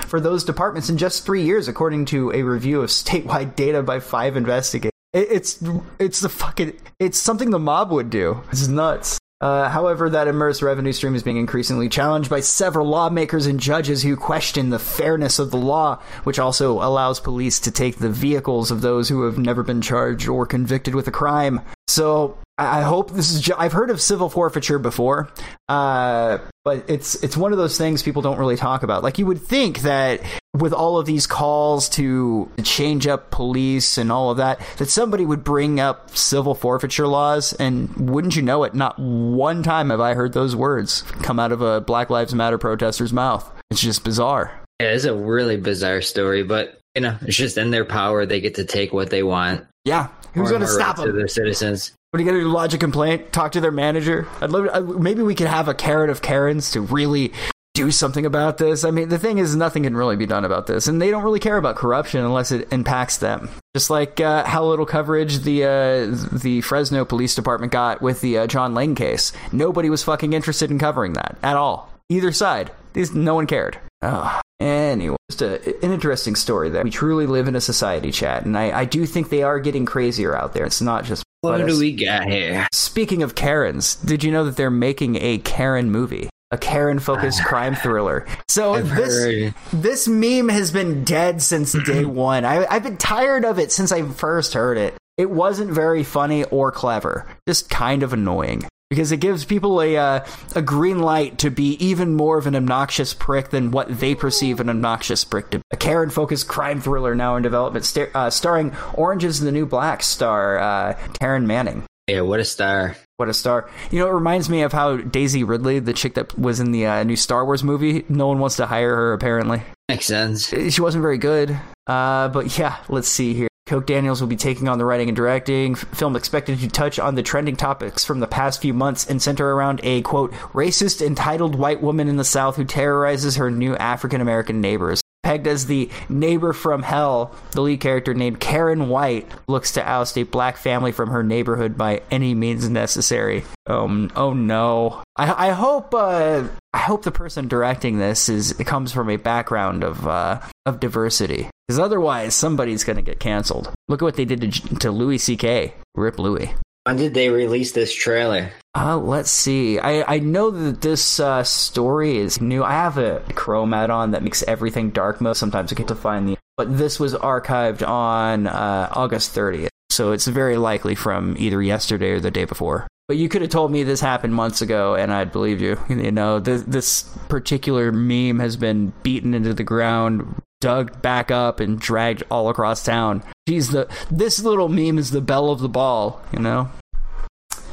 for those departments in just three years, according to a review of statewide data by five investigators. It, it's it's the fucking it's something the mob would do. It's nuts. Uh, however, that immersed revenue stream is being increasingly challenged by several lawmakers and judges who question the fairness of the law, which also allows police to take the vehicles of those who have never been charged or convicted with a crime. So I I hope this is. Ju- I've heard of civil forfeiture before, uh, but it's it's one of those things people don't really talk about. Like you would think that with all of these calls to change up police and all of that, that somebody would bring up civil forfeiture laws. And wouldn't you know it? Not one time have I heard those words come out of a Black Lives Matter protester's mouth. It's just bizarre. Yeah, it's a really bizarre story, but you know, it's just in their power. They get to take what they want. Yeah, who's going to stop rights to them? their citizens? Are you going to lodge a complaint? Talk to their manager? I'd love. I, maybe we could have a carrot of Karens to really do something about this. I mean, the thing is, nothing can really be done about this, and they don't really care about corruption unless it impacts them. Just like uh, how little coverage the uh, the Fresno Police Department got with the uh, John Lane case. Nobody was fucking interested in covering that at all. Either side. These, no one cared. Oh. Anyway, just a, an interesting story there. We truly live in a society, chat, and I, I do think they are getting crazier out there. It's not just. What do us. we got here? Speaking of Karens, did you know that they're making a Karen movie? A Karen focused ah. crime thriller. So I've this heard. this meme has been dead since day one. I, I've been tired of it since I first heard it. It wasn't very funny or clever, just kind of annoying. Because it gives people a uh, a green light to be even more of an obnoxious prick than what they perceive an obnoxious prick to be. A Karen focused crime thriller now in development, star- uh, starring Orange is the New Black star uh, Taryn Manning. Yeah, what a star. What a star. You know, it reminds me of how Daisy Ridley, the chick that was in the uh, new Star Wars movie, no one wants to hire her apparently. Makes sense. She wasn't very good. Uh, but yeah, let's see here. Coke Daniels will be taking on the writing and directing. Film expected to touch on the trending topics from the past few months and center around a quote racist entitled white woman in the South who terrorizes her new African American neighbors. Pegged as the neighbor from hell, the lead character named Karen White looks to oust a black family from her neighborhood by any means necessary. Um, oh no! I, I hope uh, I hope the person directing this is comes from a background of uh, of diversity, because otherwise somebody's gonna get canceled. Look at what they did to, to Louis C.K. Rip Louis. When did they release this trailer? Uh, let's see. I, I know that this uh, story is new. I have a Chrome add-on that makes everything dark mode. Sometimes I get to find the, but this was archived on uh, August 30th, so it's very likely from either yesterday or the day before. But you could have told me this happened months ago, and I'd believe you. You know, this, this particular meme has been beaten into the ground, dug back up, and dragged all across town. Geez, the this little meme is the belle of the ball. You know.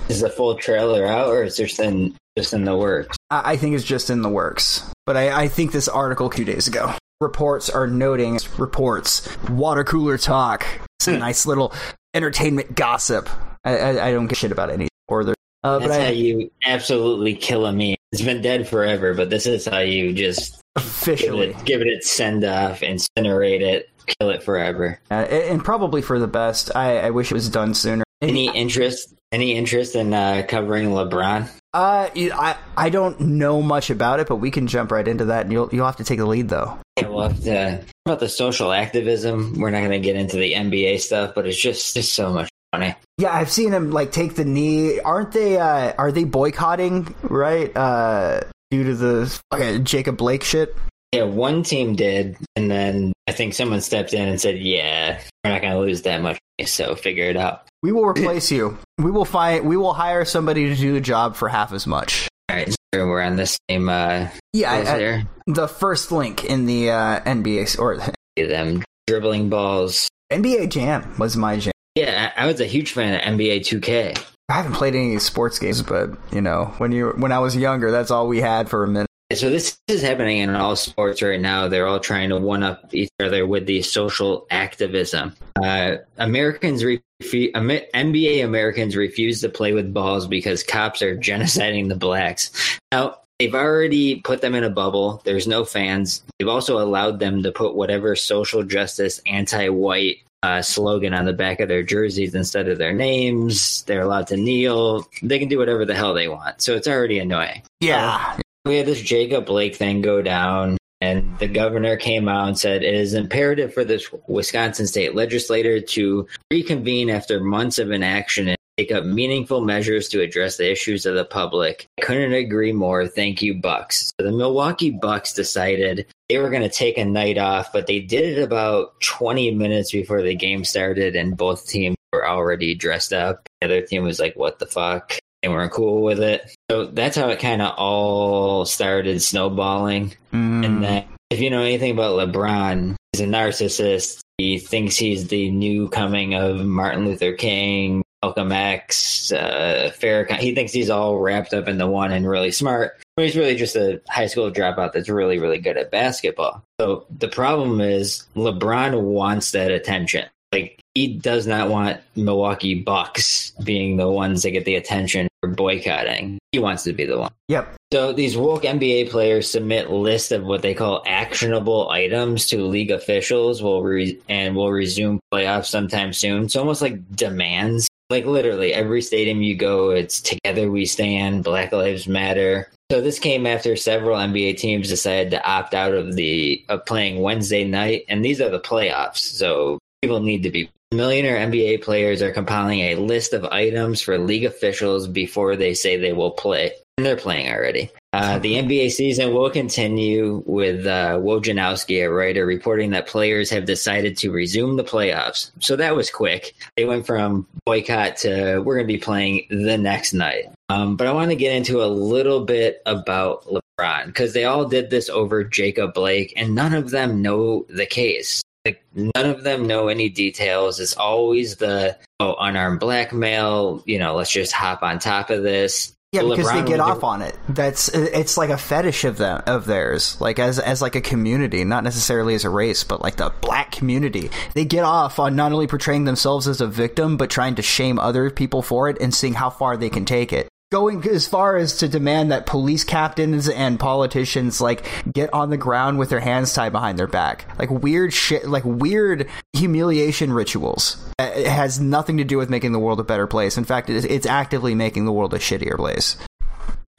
Is the full trailer out, or is there just in just in the works? I I think it's just in the works. But I, I think this article two days ago. Reports are noting reports. Water cooler talk. It's a nice little entertainment gossip. I, I, I don't give a shit about any or the. Uh, but That's how I you absolutely kill a meme. It's been dead forever, but this is how you just give officially, it, give it its send off, incinerate it, kill it forever. uh, and probably for the best. I, I wish it was done sooner. Any interest? Any interest in uh, covering LeBron? Uh, I I don't know much about it, but we can jump right into that. And you'll you'll have to take the lead though. Yeah, we'll have to about the social activism. We're not going to get into the NBA stuff, but it's just just so much funny. Yeah, I've seen him like take the knee. Aren't they? Uh, are they boycotting? Right? Uh, due to the Jacob Blake shit. Yeah, one team did, and then I think someone stepped in and said, "Yeah, we're not going to lose that much, so figure it out." We will replace you. We will find. We will hire somebody to do the job for half as much. All right, so we're on the same. Uh, Yeah, I- I- the first link in the uh, NBA or them dribbling balls? NBA Jam was my jam. Yeah, I I was a huge fan of NBA 2K. I haven't played any sports games, but you know, when you when I was younger, that's all we had for a minute. So this is happening in all sports right now. They're all trying to one up each other with the social activism. Uh, Americans NBA Americans refuse to play with balls because cops are genociding the blacks. Now they've already put them in a bubble. There's no fans. They've also allowed them to put whatever social justice, anti-white uh, slogan on the back of their jerseys instead of their names. They're allowed to kneel. They can do whatever the hell they want. So it's already annoying Yeah, we had this Jacob Blake thing go down, and the governor came out and said it is imperative for this Wisconsin state legislator to reconvene after months of inaction take up meaningful measures to address the issues of the public. I couldn't agree more. Thank you, Bucks. So the Milwaukee Bucks decided they were going to take a night off, but they did it about 20 minutes before the game started, and both teams were already dressed up. The other team was like, "What the fuck." They weren't cool with it. So that's how it kind of all started snowballing. Mm. And then, if you know anything about LeBron, he's a narcissist. He thinks he's the new coming of Martin Luther King, Malcolm X, uh, Farrakhan. He thinks he's all wrapped up into one and really smart. But he's really just a high school dropout that's really, really good at basketball. So the problem is LeBron wants that attention. Like he does not want Milwaukee Bucks being the ones that get the attention for boycotting. He wants to be the one. Yep. So these woke NBA players submit lists of what they call actionable items to league officials will re- and will resume playoffs sometime soon. It's almost like demands. Like literally every stadium you go, it's together we stand, Black Lives Matter. So this came after several NBA teams decided to opt out of the of playing Wednesday night, and these are the playoffs. So people need to be millionaire NBA players are compiling a list of items for league officials before they say they will play, and they're playing already. Uh, the NBA season will continue with uh, Wojnarowski, a writer, reporting that players have decided to resume the playoffs. So that was quick. They went from boycott to we're going to be playing the next night. Um, but I want to get into a little bit about LeBron because they all did this over Jacob Blake, and none of them know the case. Like none of them know any details. It's always the oh unarmed blackmail. You know, let's just hop on top of this. Yeah, because LeBron they get off on it. That's uh, it's like a fetish of them of theirs, like as as like a community, not necessarily as a race, but like the black community. They get off on not only portraying themselves as a victim, but trying to shame other people for it and seeing how far they can take it. Going as far as to demand that police captains and politicians like get on the ground with their hands tied behind their back, like weird shit, like weird humiliation rituals. Uh, It has nothing to do with making the world a better place. In fact, it's it's actively making the world a shittier place.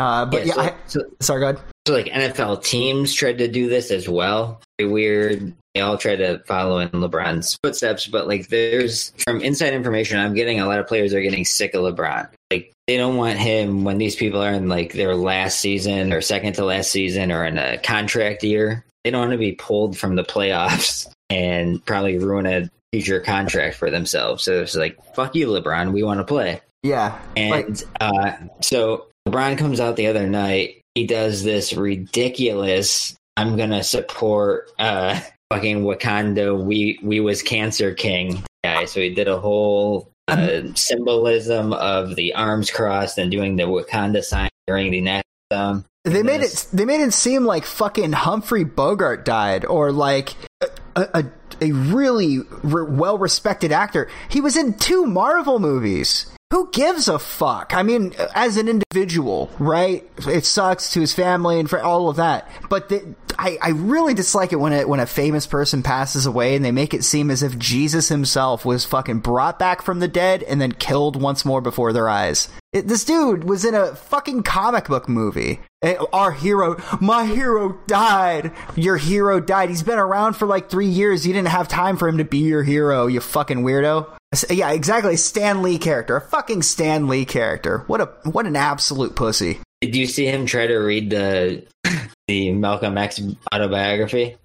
Uh, but yeah, so, I, so, sorry, go ahead. so like NFL teams tried to do this as well. Very weird. They all try to follow in LeBron's footsteps, but like there's from inside information I'm getting, a lot of players are getting sick of LeBron. Like they don't want him when these people are in like their last season or second to last season or in a contract year. They don't want to be pulled from the playoffs and probably ruin a future contract for themselves. So it's like, fuck you, LeBron. We want to play. Yeah, like And uh, so LeBron comes out the other night. He does this ridiculous. I'm gonna support uh, fucking Wakanda. We we was Cancer King guy. So he did a whole uh, symbolism of the arms crossed and doing the Wakanda sign during the national anthem. they made it they made it seem like fucking Humphrey Bogart died or like a a, a really re- well respected actor. He was in two Marvel movies. Who gives a fuck? I mean, as an individual, right? It sucks to his family and for all of that. But the, I, I really dislike it when a, when a famous person passes away and they make it seem as if Jesus himself was fucking brought back from the dead and then killed once more before their eyes. It, this dude was in a fucking comic book movie. Eh, Our hero, my hero died. Your hero died. He's been around for like three years. You didn't have time for him to be your hero, you fucking weirdo. Yeah, exactly. Stan Lee character, a fucking Stan Lee character. What a what an absolute pussy. Did you see him try to read the the Malcolm X autobiography?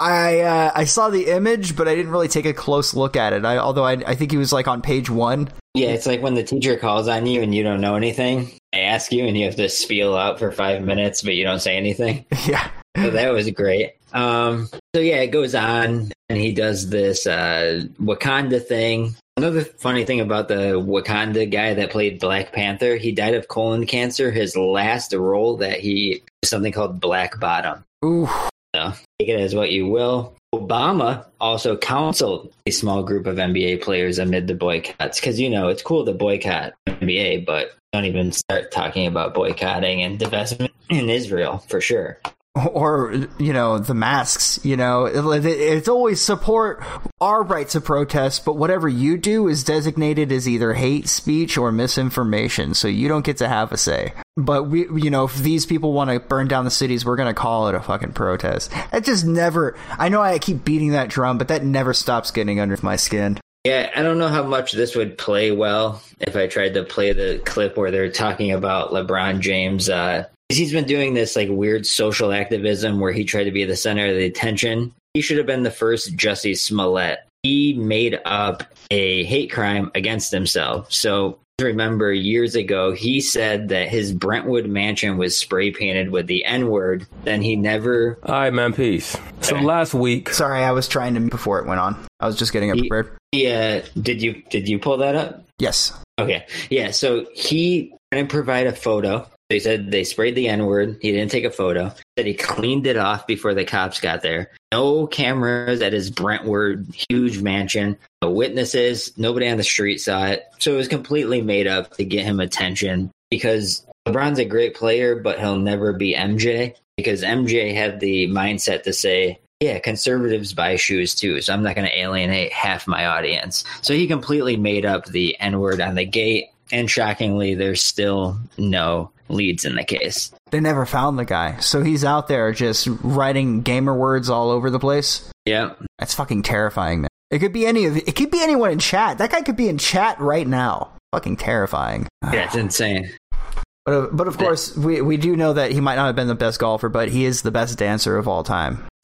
I uh, I saw the image, but I didn't really take a close look at it. I, although I, I think he was like on page one. Yeah, it's like when the teacher calls on you and you don't know anything. I ask you and you have to spiel out for five minutes, but you don't say anything. Yeah. So that was great. Um, so yeah, it goes on and he does this uh, Wakanda thing. Another funny thing about the Wakanda guy that played Black Panther, he died of colon cancer. His last role that he something called Black Bottom. Ooh. So take it as what you will. Obama also counseled a small group of NBA players amid the boycotts because you know it's cool to boycott NBA, but don't even start talking about boycotting and divestment in Israel for sure. or you know the masks you know it- it's always support our right to protest but whatever you do is designated as either hate speech or misinformation so you don't get to have a say but we you know if these people want to burn down the cities we're going to call it a fucking protest it just never i know i keep beating that drum but that never stops getting under my skin Yeah, I don't know how much this would play well if I tried to play the clip where they're talking about LeBron James. Uh, he's been doing this like weird social activism where he tried to be the center of the attention. He should have been the first Jussie Smollett. He made up a hate crime against himself. So remember years ago he said that his Brentwood mansion was spray painted with the N word. Then he never All right, man. Peace. So last week, sorry i was trying to before it went on i was just getting it He- prepared Yeah, uh, did you did you pull that up? yes Okay. Yeah. So he didn't provide a photo. They said they sprayed the N word. He didn't take a photo. Said he cleaned it off before the cops got there. No cameras at his Brentwood huge mansion. No witnesses. Nobody on the street saw it. So it was completely made up to get him attention because LeBron's a great player, but he'll never be MJ because MJ had the mindset to say, yeah, conservatives buy shoes too, so I'm not going to alienate half my audience. So he completely made up the N word on the gate, and shockingly, there's still no leads in the case. they never found the guy so he's out there just writing gamer words all over the place Yeah. That's fucking terrifying, man. It could be any of it could be anyone in chat. That guy could be in chat right now. Fucking terrifying. Yeah, it's insane. But of, but of course, we we do know that he might not have been the best golfer, but he is the best dancer of all time.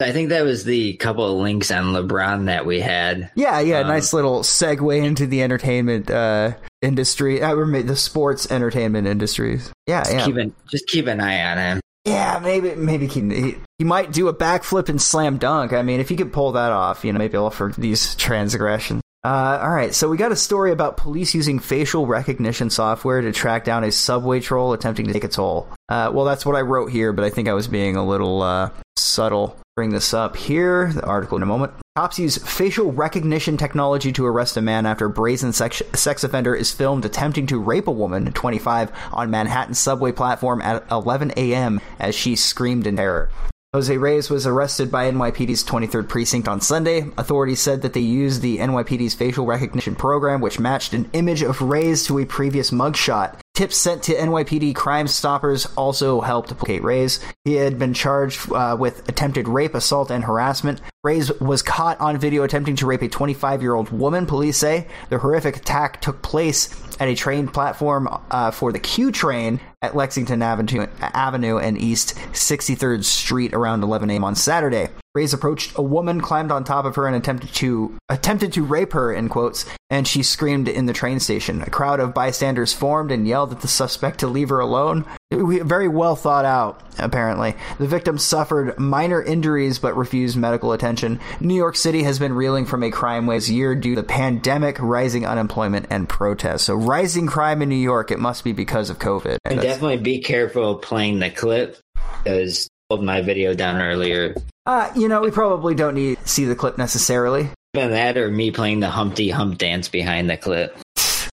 I think that was the couple of links on LeBron that we had. Yeah, yeah, Um, nice little segue into the entertainment uh, industry, uh, the sports entertainment industries. Yeah, Just yeah, keep an just keep an eye on him. yeah. Maybe, maybe he, he, he might do a backflip and slam dunk. I mean, if he could pull that off, you know, maybe all for these transgressions. Uh, all right, so we got a story about police using facial recognition software to track down a subway troll attempting to take a toll. Uh, well, that's what I wrote here, but I think I was being a little uh, subtle. Bring this up here, the article in a moment. Cops use facial recognition technology to arrest a man after a brazen sex, sex offender is filmed attempting to rape a woman, 25, on Manhattan subway platform at 11 a.m. as she screamed in terror. Jose Reyes was arrested by NYPD's 23rd precinct on Sunday. Authorities said that they used the NYPD's facial recognition program, which matched an image of Reyes to a previous mugshot. Tips sent to NYPD Crime Stoppers also helped locate Reyes. He had been charged uh, with attempted rape, assault, and harassment. Reyes was caught on video attempting to rape a 25 year old woman, police say. The horrific attack took place at a train platform uh, for the Q train at Lexington Avenue, Avenue and East 63rd Street around 11 a.m. on Saturday. Reyes approached a woman, climbed on top of her, and attempted to attempted to rape her in quotes, and she screamed in the train station. A crowd of bystanders formed and yelled at the suspect to leave her alone. Very well thought out, apparently. The victim suffered minor injuries but refused medical attention. New York City has been reeling from a crime wave year due to the pandemic, rising unemployment, and protests. So, rising crime in New York, it must be because of COVID. And That's- definitely be careful playing the clip because pulled my video down earlier. Uh, you know, we probably don't need to see the clip necessarily. Either that or me playing the Humpty Hump dance behind the clip.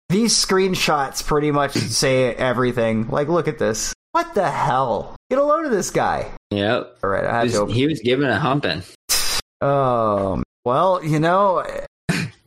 These screenshots pretty much say everything. Like, look at this. What the hell? Get a load of this guy. Yep. All right, I He was, to open. he was giving a humping. Um, well, you know,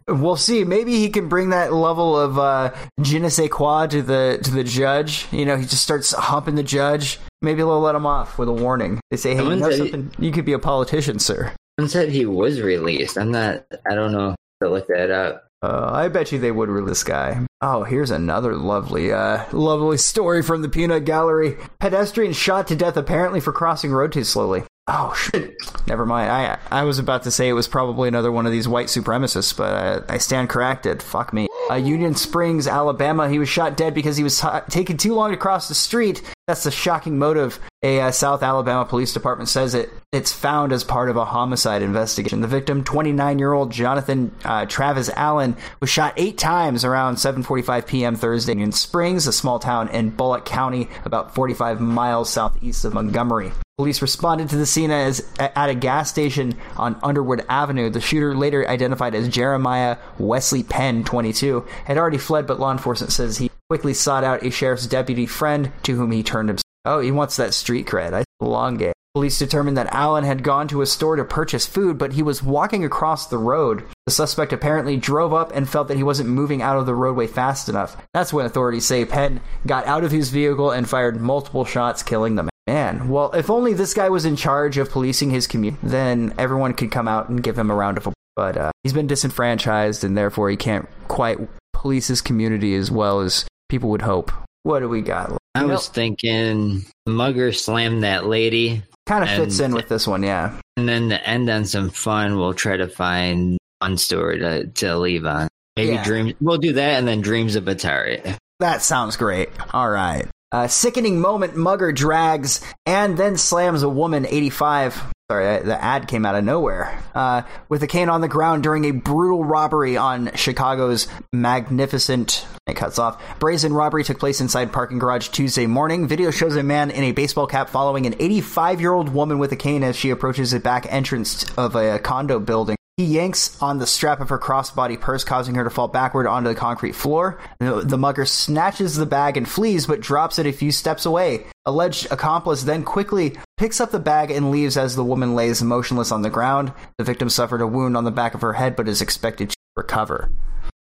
we'll see. Maybe he can bring that level of uh, je ne sais quoi to the to the judge. You know, he just starts humping the judge. Maybe they'll let him off with a warning. They say, "Hey, you know said he- You could be a politician, sir." Someone said he was released. I'm not. I don't know. To look that up. Uh, I bet you they would release guy. Oh, here's another lovely, uh, lovely story from the Peanut Gallery. Pedestrian shot to death apparently for crossing road too slowly. Oh shit! Never mind. I I was about to say it was probably another one of these white supremacists, but uh, I stand corrected. Fuck me. Uh, Union Springs, Alabama. He was shot dead because he was t- taking too long to cross the street. That's a shocking motive. A uh, South Alabama police department says it. It's found as part of a homicide investigation. The victim, 29-year-old Jonathan uh, Travis Allen, was shot eight times around 7:45 p.m. Thursday in Springs, a small town in Bullock County, about 45 miles southeast of Montgomery. Police responded to the scene as at a gas station on Underwood Avenue. The shooter, later identified as Jeremiah Wesley Penn, 22, had already fled, but law enforcement says he quickly sought out a sheriff's deputy friend to whom he turned himself. Oh, he wants that street cred. I long game. Police determined that Allen had gone to a store to purchase food, but he was walking across the road. The suspect apparently drove up and felt that he wasn't moving out of the roadway fast enough. That's when authorities say Penn got out of his vehicle and fired multiple shots, killing the man. Well, if only this guy was in charge of policing his community, then everyone could come out and give him a round of applause. But uh, he's been disenfranchised, and therefore he can't quite police his community as well as people would hope. What do we got? I You know, was thinking Mugger slammed that lady, kind of fits in with this one, yeah. and then to end on some fun, we'll try to find one story to, to leave on. Maybe Yeah. dreams. We'll do that, and then dreams of Atari. That sounds great. All right. A sickening moment mugger drags and then slams a woman 85 sorry the ad came out of nowhere. Uh, with a cane on the ground during a brutal robbery on chicago's magnificent it cuts off brazen robbery took place inside parking garage tuesday morning. Video shows a man in a baseball cap following an 85 year old woman with a cane as she approaches the back entrance of a condo building he yanks on the strap of her crossbody purse, causing her to fall backward onto the concrete floor. The, the mugger snatches the bag and flees, but drops it a few steps away. Alleged accomplice then quickly picks up the bag and leaves as the woman lays motionless on the ground. The victim suffered a wound on the back of her head, but is expected to recover.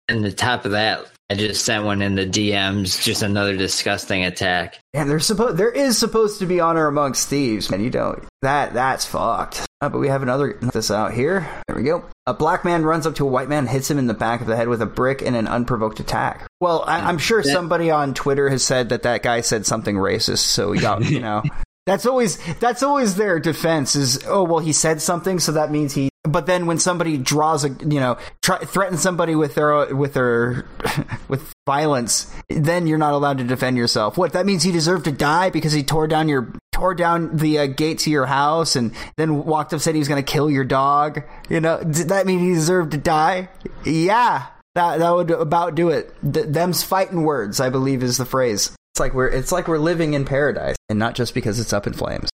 And the top of that, I just sent one in the DMs. Just another disgusting attack. And there's supposed there is supposed to be honor amongst thieves, man. You don't that that's fucked. Uh, but we have another this out here. There we go. A black man runs up to a white man, hits him in the back of the head with a brick in an unprovoked attack. Well, I, I'm sure somebody on Twitter has said that that guy said something racist, so we got you know. That's always that's always their defense is oh well he said something so that means he but then when somebody draws a you know try, threatens somebody with their with their with violence then you're not allowed to defend yourself. What that means he deserved to die because he tore down your tore down the uh, gate to your house and then walked up said he was going to kill your dog you know? Did that mean he deserved to die? Yeah. That that would about do it. Th- them's fighting words i believe is the phrase like we're it's like we're living in paradise and not just because it's up in flames